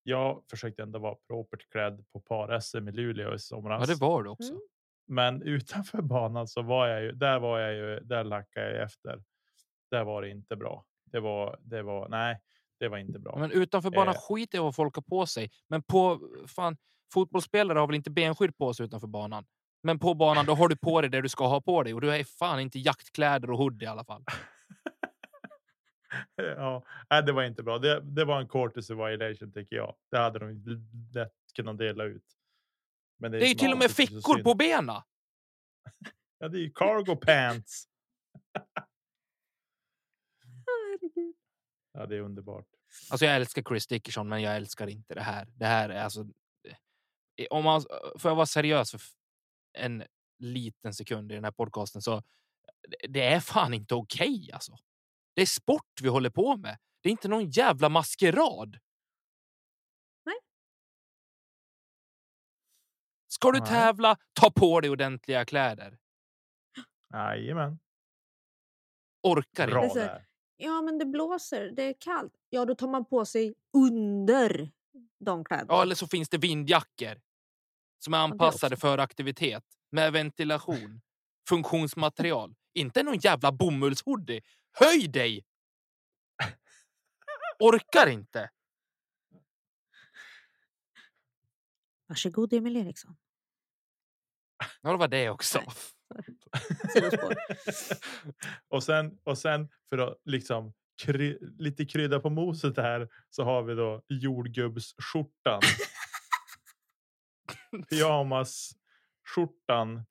jag försökte ändå vara propert klädd på par-SM i Luleå i somras. Ja, det var det också. Mm. Men utanför banan så var jag ju, där var jag ju, där lackade jag efter. Där var det inte bra. Det var, det var, nej, det var inte bra. Men utanför banan Eh. skiter jag vad folk har på sig. Men på fan, fotbollsspelare har väl inte benskydd på sig utanför banan. Men på banan då har du på dig det du ska ha på dig och du är fan inte jaktkläder och hoodie i alla fall. ja, nej, det var inte bra. Det, det var en courtesy violation tycker jag. Det hade de lätt kunnat dela ut. Men Det är ju som till och med fickor på benen. Ja, det är ju cargo pants. Ja, det är underbart. Alltså jag älskar Chris Dickerson, men jag älskar inte det här. Det här är alltså... eh, Om man, får jag vara seriös för en liten sekund i den här podcasten så det- det är fan inte okej alltså. Det är sport vi håller på med. Det är inte någon jävla maskerad. Nej. Ska du Nej. tävla, ta på dig ordentliga kläder. Jajamän. Orkar Bra inte. Där. Ja, men det blåser, det är kallt. Ja, då tar man på sig under de kläderna. Ja, eller så finns det vindjackor som är anpassade för aktivitet med ventilation, funktionsmaterial. Inte någon jävla bomullshoodie. Höj dig! Orkar inte. Varsågod Emil Eriksson. Ja, det var det också. Och sen och sen för att liksom kry, lite krydda på moset här så har vi då jordgubbsskjortan. Pyjamasskjortan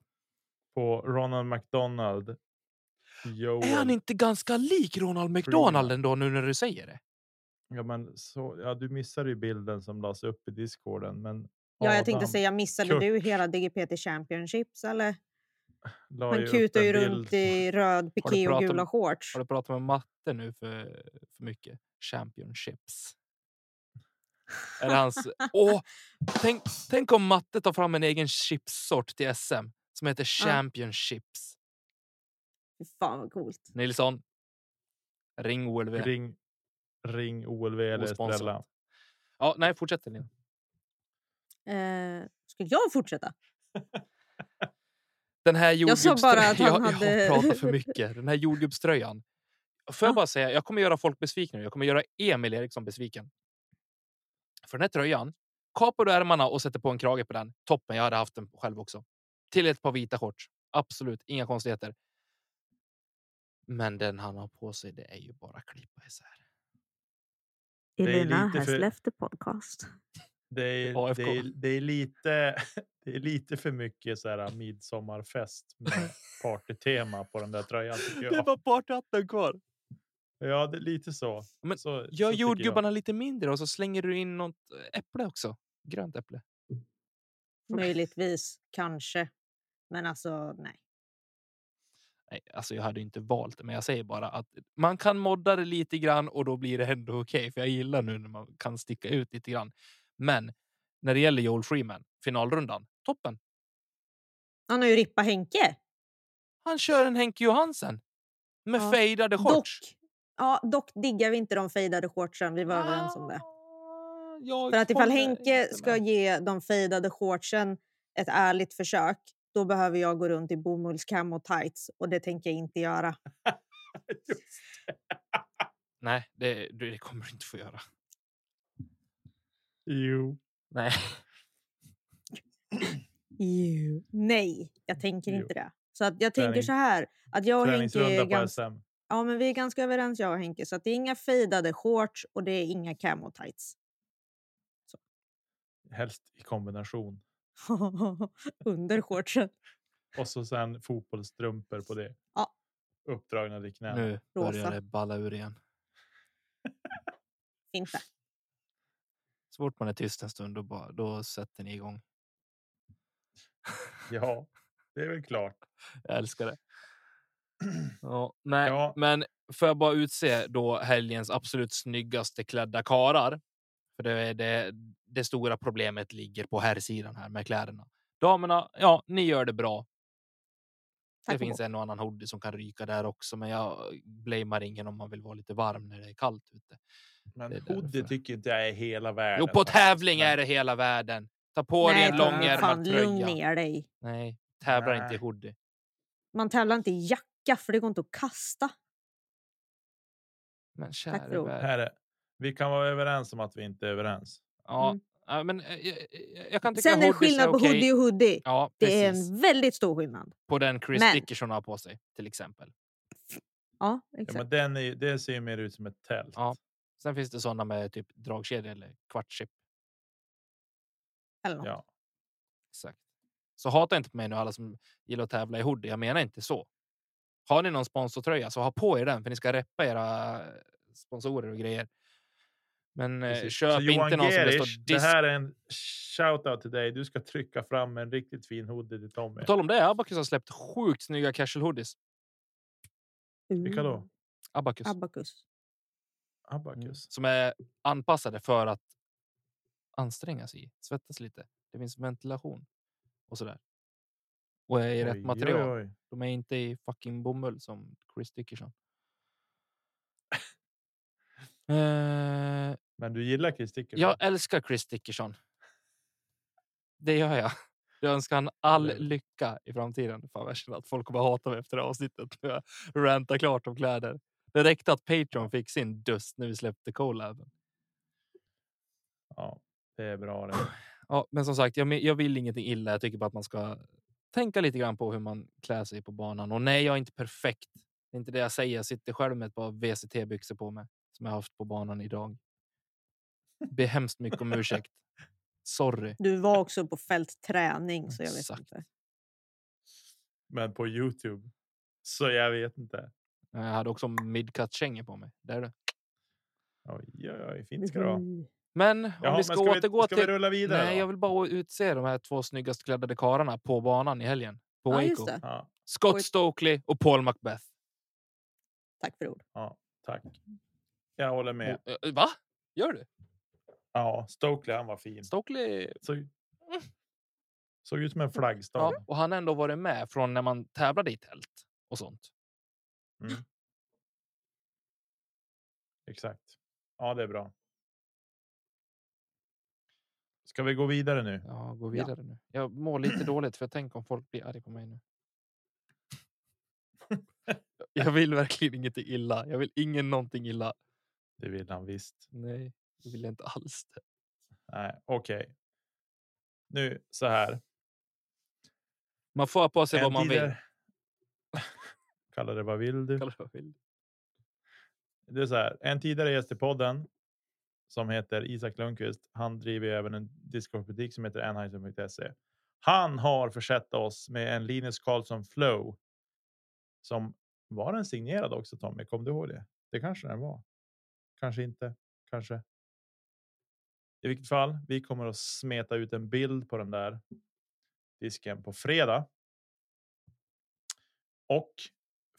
på Ronald McDonald. Joel. Är han inte ganska lik Ronald McDonald ändå nu när du säger det? Ja, men så, ja, du missade ju bilden som lades upp i discorden. Men Ja, jag tänkte Adam säga, missade Kurt. du hela DGPT Championships eller? la Han kutar ju runt i röd piké och om- gula shorts. Har du pratat med matte nu för, för mycket? Championships. Är det hans... Åh, tänk, tänk om matte tar fram en egen chipssort till SM som heter Championships. Fy Fan vad coolt. Nilsson. Ring OLV. Ring, ring OLV eller Osponsrat. Estrella. Ja, nej, fortsätt Elin. Eh, ska jag fortsätta? Den här Jag sa bara jordgubbströjan. att han Jag, hade- jag har pratat för mycket. Den här jordgubbströjan. Får jag Ja. bara säga, jag kommer göra folk besvikna. nu. Jag kommer göra Emil Eriksson besviken. För den här tröjan, kapar du ärmarna och sätter på en krage på den. Toppen, jag hade haft den själv också. Till ett par vita shorts. Absolut, inga konstigheter. Men den han har på sig, det är ju bara klippa isär. är Elina lite has för- podcast. Det är, det, är, det, är lite, det är lite för mycket så här midsommarfest med partytema på den där tröjan. Tycker Det var partyhatten kvar. Ja, det är lite så. Men så, Gör så tycker jag. jordgubbarna lite mindre och så slänger du in något äpple också. Grönt äpple. Möjligtvis, kanske. Men alltså, nej. Nej, alltså jag hade inte valt det, men jag säger bara att man kan modda det lite grann och då blir det ändå okej. för jag gillar nu när man kan sticka ut lite grann. Men när det gäller Joel Freeman, finalrundan, toppen. Han har ju rippa Henke. Han kör en Henke Johansen med Ja, fejdade Dock, shorts. Ja, dock diggar vi inte de fejdade shortsen. Vi var överens om det. Ah, jag För att ifall Henke ska ge de fejdade shortsen ett ärligt försök, då behöver jag gå runt i bomullskam och tights och det tänker jag inte göra. Nej, det, det kommer du inte få göra. Jo. Nej. Jo. Nej, jag tänker Jo. inte det. Så att jag tänker Träning- så här, att jag och Henke är på ganska, SM. Ja, men vi är ganska överens jag och Henke, så att det är inga fejdade shorts och det är inga camo tights. Helst i kombination. Under shortsen. Och så sen fotbollsstrumpor på det. Ja. Uppdragna till knäna. Nu Rosa. börjar det balla ur igen. Fint det. Så fort man är tyst en stund, då, bara, då sätter ni igång. Ja, det är väl klart. Jag älskar det. Ja, nej, Ja. men får jag bara utse då helgens absolut snyggaste klädda karar. För det är det, det stora problemet ligger på här sidan här med kläderna. Damerna, ja, ni gör det bra. Det finns bock. en och annan hoodie som kan ryka där också, men jag blamear ingen om man vill vara lite varm när det är kallt ute. Men Det hoodie tycker inte jag är hela världen. Jo, på tävling Men- är det hela världen. Ta på dig Nej, en ta- långärmad fan, lugn tröja. ner dig. Nej, tävlar inte i Nej. hoodie. Man tävlar inte i jacka för det går inte att kasta. Men värld. Här är, vi kan vara överens om att vi inte är överens. Ja, Mm. ja, men eh, jag, jag, jag kan tycka Sen är det skillnad på okej. hoodie och hoodie. Ja, Det är en väldigt stor skillnad. På den Chris Men- Dickerson har på sig till exempel. Ja, Ja, exakt. men den är, det ser ju mer ut som ett tält. Ja. Sen finns det sådana med typ dragkedja eller kvartschip. Eller något. Ja. Exakt. Så hata inte på mig nu alla som gillar att tävla i hoodie. Jag menar inte så. Har ni någon sponsortröja så ha på er den för ni ska reppa era eh, sponsorer och grejer. Men eh, Precis. köp Så Johan inte någon som det står det här är en shout-out till dig. Du ska trycka fram en riktigt fin hoodie till Tommy. På tal om det, Abacus har släppt sjukt snygga casual hoodies. Vilka då? Mm. Abacus. Abacus. Mm. Abacus. Som är anpassade för att anstränga sig, svettas lite. Det finns ventilation och sådär. Och är i rätt Oj, material. oj, oj. De är inte i fucking bomull som Chris Dickerson. Eh, Men du gillar Chris Dickerson? jag älskar Chris Dickerson. Det gör jag. Jag önskar han all Det- lycka i framtiden. Fan, jag att folk kommer hata mig efter det här avsnittet. Jag rantat klart om kläder. Det räckte att Patreon fick sin dust när vi släppte collaben. Ja, det är bra det. Ja, men som sagt, jag, jag vill ingenting illa. Jag tycker bara att man ska tänka lite grann på hur man klär sig på banan. Och nej, jag är inte perfekt. Det är inte det jag säger. Jag sitter själv med ett par VCT-byxor på mig som jag har haft på banan idag. Be hemskt mycket om ursäkt. Sorry. Du var också på fältträning så jag vet Exakt. inte. Men på Youtube. Så jag vet inte. Jag hade också midcut-kängor på mig. Där är det. Oj, oj, oj. Fint ska det vara. Men om Jaha, vi ska, men återgå ska till... vi rulla vidare Nej, då? jag vill bara utse de här två snyggast klädda karlarna på banan i helgen. På Ja, Waco. Ja, Scott. Stokely och Paul Macbeth. Tack för ord. ja, tack. Jag håller med. Eh, Va? Gör du? Ja, Stokely han var fin. Stokely Såg, såg ut som en flaggstång. Ja, och han har ändå varit med från när man tävlade i tält och sånt. Exakt. Ja, det är bra. Ska vi gå vidare nu? Ja, gå vidare nu. Jag mår lite dåligt för jag tänker om folk blir arga på mig nu. Jag vill verkligen ingenting illa. Jag vill ingen någonting illa. Det vill han visst. Nej, det vill jag inte alls. Det. Nej, okej. Nu så här. Man får ha på sig vad man vill. Kalla det vad vill du? Kalla det vad vill. Det är så här. En tidigare gäst i podden som heter Isak Lundqvist. Han driver även en discgolfbutik som heter Anheuser.se. Han har försett oss med en Linus Karlsson Flow. Som var den signerad också Tommy? Kom du ihåg det? Det kanske den var. Kanske inte. Kanske. I vilket fall, vi kommer att smeta ut en bild på den där disken på fredag. Och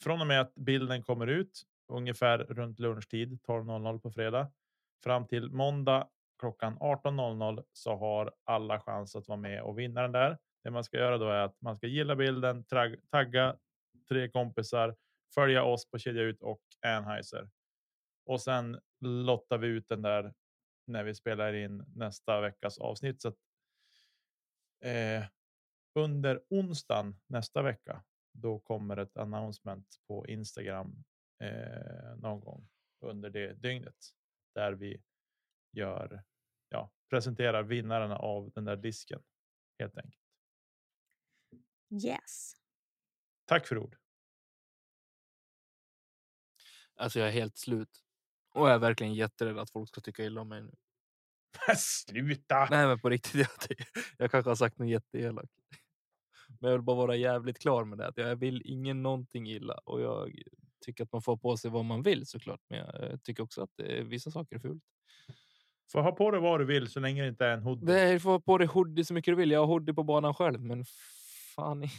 från och med att bilden kommer ut ungefär runt lunchtid 12.00 på fredag fram till måndag klockan 18.00 så har alla chans att vara med och vinna den där. Det man ska göra då är att man ska gilla bilden, tagga tre kompisar, följa oss på Kedja Ut och Anheuser. Och sen lottar vi ut den där när vi spelar in nästa veckas avsnitt. Så att, eh, under onsdagen nästa vecka, då kommer ett announcement på Instagram eh, någon gång under det dygnet där vi gör, ja, presenterar vinnarna av den där disken helt enkelt. Yes. Tack för ord. Alltså jag är helt slut. Och jag är verkligen jätterädd att folk ska tycka illa om mig nu. Sluta! Nej men på riktigt, jag, jag kanske har sagt något jätteelakt. Men jag vill bara vara jävligt klar med det. Att jag vill ingen någonting illa. Och jag tycker att man får på sig vad man vill såklart. Men jag tycker också att det, vissa saker är fult. Får ha på dig vad du vill så länge det inte är en hoodie. Det är, får ha på dig hoodie så mycket du vill. Jag har hoodie på banan själv. Men fan. i-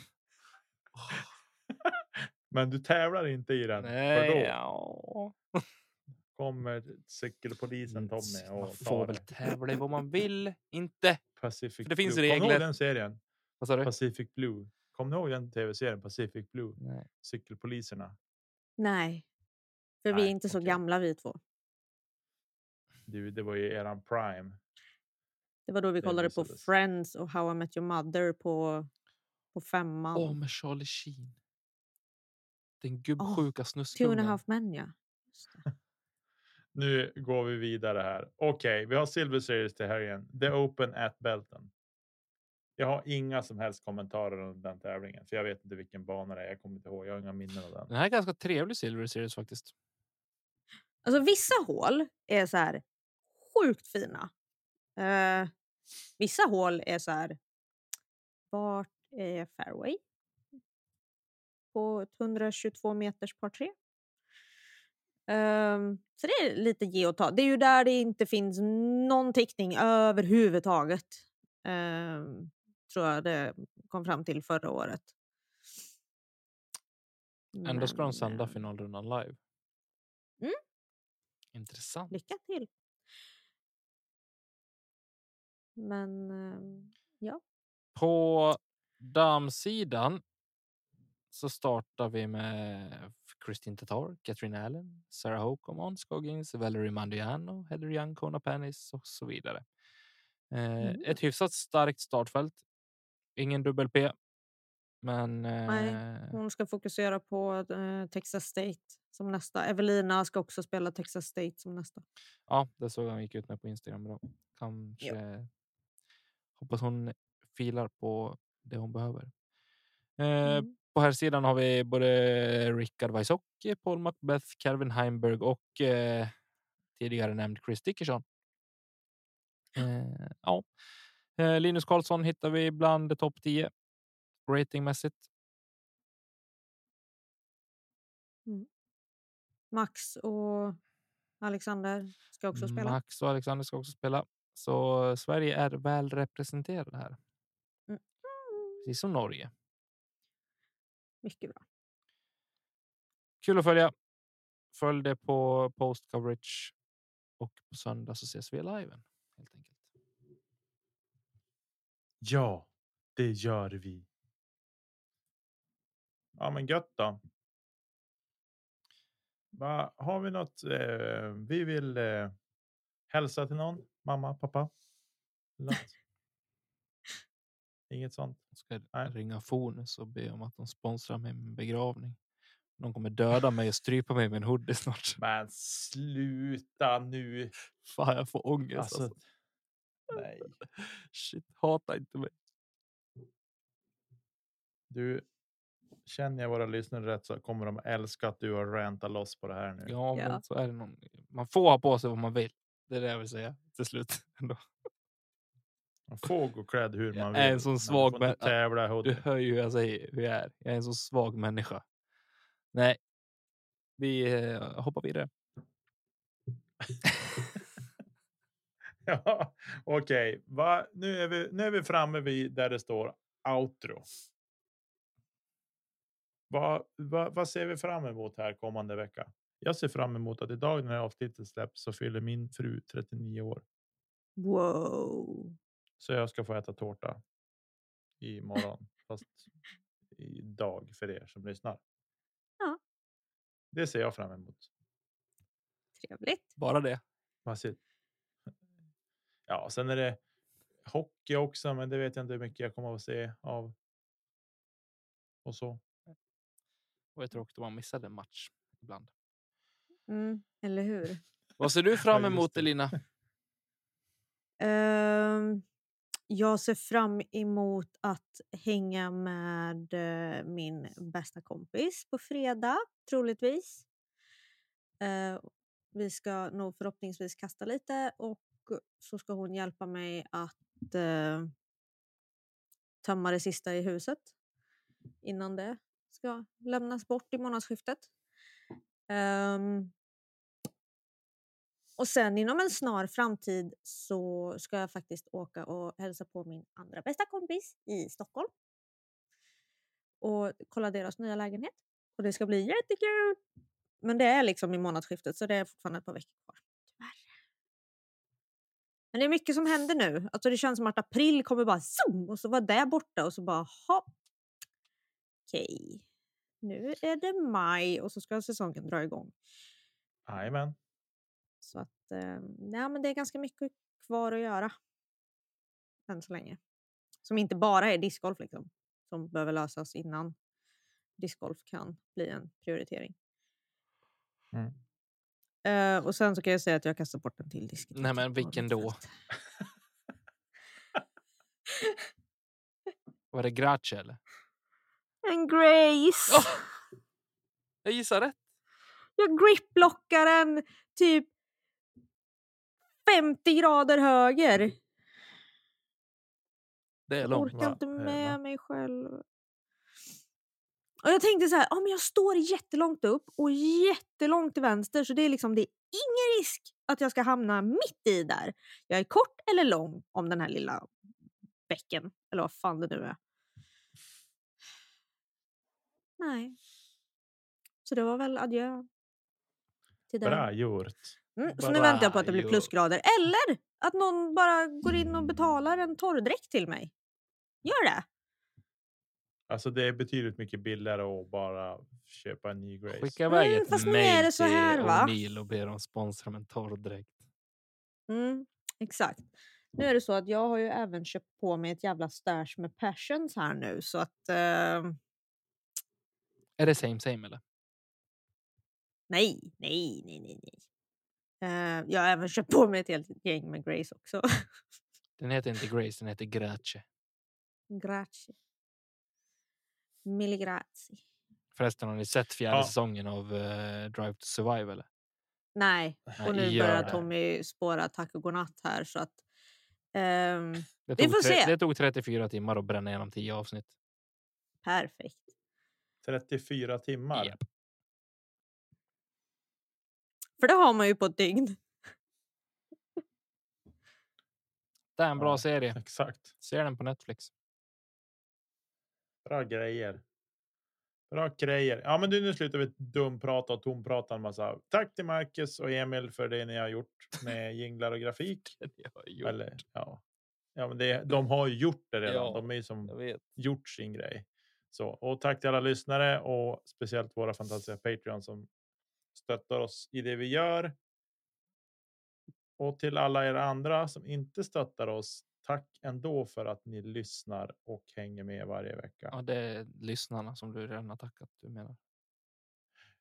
Men du tävlar inte i den. Nej, ja. kommer cykelpolisen Tommy Man och får tar väl tävla i vad man vill. Inte. Pacific för det finns Blue. Kommer du ihåg regler. den serien? Vad sa du? Pacific Blue. Kommer ni ihåg den tv-serien Pacific Blue? Nej. Cykelpoliserna. Nej, för vi är Nej, inte så okej. gamla vi två. Du, det var ju eran prime. Det var då vi Det kollade på visades. Friends och How I Met Your Mother på, på femman. Åh, med Charlie Sheen. Den gubbsjuka Two and a snuskungen. half men ja. Just det. Nu går vi vidare här. Okej, vi har Silver Series till helgen. The Open at Belton. Jag har inga som helst kommentarer om den tävlingen, för jag vet inte vilken bana det är. Jag kommer inte ihåg. Jag har inga minnen av den. Den här är ganska trevlig Silver Series faktiskt. Alltså vissa hål är så här sjukt fina. Eh, vissa hål är så här. Vart är fairway? På ett 122 meters par tre. Ehm, så det är lite ge och ta. Det är ju där det inte finns någon täckning överhuvudtaget. Ehm, tror jag det kom fram till förra året. Ändå ska de Men, sända ehm, finalrundan live. Mm. Intressant. Lycka till! Men ehm, ja. På damsidan så startar vi med Kristin Tatar, Catherine Allen, Sarah Hokom, Måns Scoggins, Valerie Mandiano, Heather Young, Kona Pennis och så vidare. Eh, Mm. Ett hyfsat starkt startfält. Ingen dubbel P. Men Nej, eh, Hon ska fokusera på eh, Texas State som nästa. Evelina ska också spela Texas State som nästa. ja, det såg han gick ut med på Instagram. Då. Kanske hoppas hon filar på det hon behöver. Eh, Mm. På här sidan har vi både Rickard Weissocki, Paul Macbeth, Calvin Heimberg och eh, tidigare nämnd Chris Dickerson. Eh, ja. Eh, Linus Karlsson hittar vi bland topp 10 ratingmässigt. Max och Alexander ska också spela. Max och Alexander ska också spela. Så Sverige är väl representerade här. Mm. Precis som Norge. Mycket bra. Kul att följa. Följ det på post coverage. Och på söndag så ses vi live enkelt. Ja, det gör vi. Ja, men gött då. Va, har vi något eh, vi vill eh, hälsa till någon? Mamma, pappa? Inget sånt. Jag ska Nej. ringa Fonus och be om att de sponsrar mig med en begravning. De kommer döda mig och strypa mig med en hoodie snart. Men sluta nu. Fan, jag får ångest. Alltså, Alltså. Nej. Shit, hata inte mig. Du, känner jag våra lyssnare rätt så kommer de älska att du har rantat loss på det här nu. Ja, Ja. men så är det någon. Man får ha på sig vad man vill. Det är det jag vill säga till slut. Ändå. Man får gå klädd hur Jag man är vill. en sån svag får inte män- tävla i Du hör ju hur jag säger hur jag är. Jag är en så svag människa. Nej, vi eh, hoppar vidare. Ja, okej. Va? Nu, är vi, nu är vi framme vid där det står outro. Vad, vad, vad ser vi fram emot här kommande vecka? Jag ser fram emot att idag när avsnittet släpps så fyller min fru 39 år. Wow. Så jag ska få äta tårta imorgon. fast idag för er som lyssnar. Ja. Det ser jag fram emot. Trevligt. Bara det. Ser- Ja, sen är det hockey också, men det vet jag inte hur mycket jag kommer att se av. och så. Och jag tror också man missade en match ibland. Mm, eller hur? Vad ser du fram emot. Elina? Ehm, jag ser fram emot att hänga med eh, min bästa kompis på fredag, troligtvis. Eh, vi ska nog förhoppningsvis kasta lite och så ska hon hjälpa mig att eh, tömma det sista i huset innan det ska lämnas bort i månadsskiftet. Um, och sen inom en snar framtid så ska jag faktiskt åka och hälsa på min andra bästa kompis i Stockholm. Och kolla deras nya lägenhet. Och det ska bli jättekul! Men det är liksom i månadsskiftet så det är fortfarande ett par veckor kvar. Men det är mycket som händer nu. Alltså det känns som att april kommer bara zoom och så var det borta och så bara hopp. Okej. Nu är det maj och så ska säsongen dra igång. Jajamän. Så att, eh, ja, men det är ganska mycket kvar att göra. Än så länge. Som inte bara är discgolf liksom. Som behöver lösas innan discgolf kan bli en prioritering. Mm. Eh, och sen så kan jag säga att jag kastar bort en till disk. Nej, men vilken då? Var det Grace eller? En Grace! Åh! Jag gissar rätt. Jag gripblockar den typ 50 grader höger. Det är Jag långt. orkar va? inte Eh, med mig själv. Och jag tänkte så här, om jag står jättelångt upp och jättelångt till vänster så det är liksom det är ingen risk att jag ska hamna mitt i där. Jag är kort eller lång om den här lilla bäcken eller vad fan det nu är. Nej. Så det var väl adjö. Till den. Bra gjort. Mm, så nu väntar jag på att det blir plusgrader. Eller att någon bara går in och betalar en torrdräkt till mig. Gör det! Alltså det är betydligt mycket billigare att bara köpa en ny Grace. Skicka iväg Mm, ett mejl det så till här, va? O'Neill och ber dem sponsra med en torrdräkt. Mm, exakt. Nu är det så att jag har ju även köpt på mig ett jävla stash med passions här nu så att eh, Är det same same eller? nej, nej, nej, nej, nej. Eh, jag har även köpt på mig ett helt gäng med Grace också. Den heter inte Grace, den heter Grace. Grazie. Mille grazie. Förresten, har ni sett fjärde Ja. säsongen av eh, Drive to Survive? Eller? Nej, och nu gör börjar det. Tommy spåra tack och godnatt här så att ehm, Det Vi tog, får se. det tog 34 timmar att bränna igenom 10 avsnitt. perfekt. 34 timmar. Japp. För det har man ju på ett dygn. Det är en bra Ja. serie. Exakt. Ser den på Netflix. Bra grejer. Bra grejer. Ja, men du, nu slutar vi dumprata och tomprata en massa. Tack till Marcus och Emil för det ni har gjort med jinglar och grafik. Har. Eller ja, ja men det, de har ju gjort det redan. Ja, de är ju som gjort sin grej. Så och tack till alla lyssnare och speciellt våra fantastiska Patreon som stöttar oss i det vi gör. Och till alla er andra som inte stöttar oss. Tack ändå för att ni lyssnar och hänger med varje vecka. Ja, det är lyssnarna som du redan har tackat. Du menar.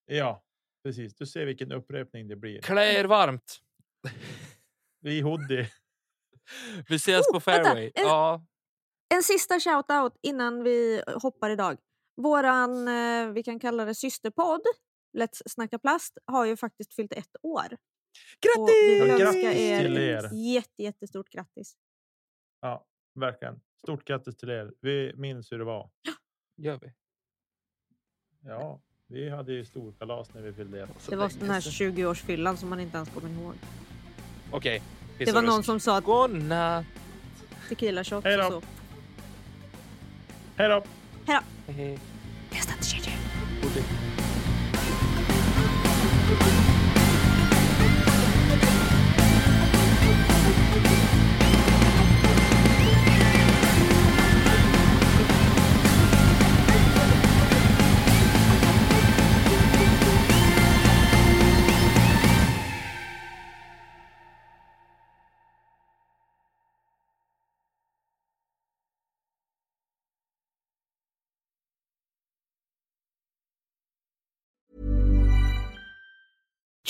Ja, precis. Du ser vilken upprepning det blir. Klä er varmt. Vi hoodie. Vi ses Oh, på vänta, fairway. en- Ja, En sista shout-out innan vi hoppar idag. Våran, eh, vi kan kalla det systerpodd, Let's Snacka Plast, har ju faktiskt fyllt ett år. Och vi vill Ja, önska grattis er, till er. jätte, jättestort grattis. Ja, verkligen. Stort grattis till er. Vi minns hur det var. gör vi. Ja, vi hade ju storkalas när vi fyllde ett. Det var den här sedan. 20-årsfyllan som man inte ens kommer ihåg. Okej. Det var någon som sa Godnatt. tequila shots Hej och då. så. Hej då! Hej då! Hej, hej. Testa inte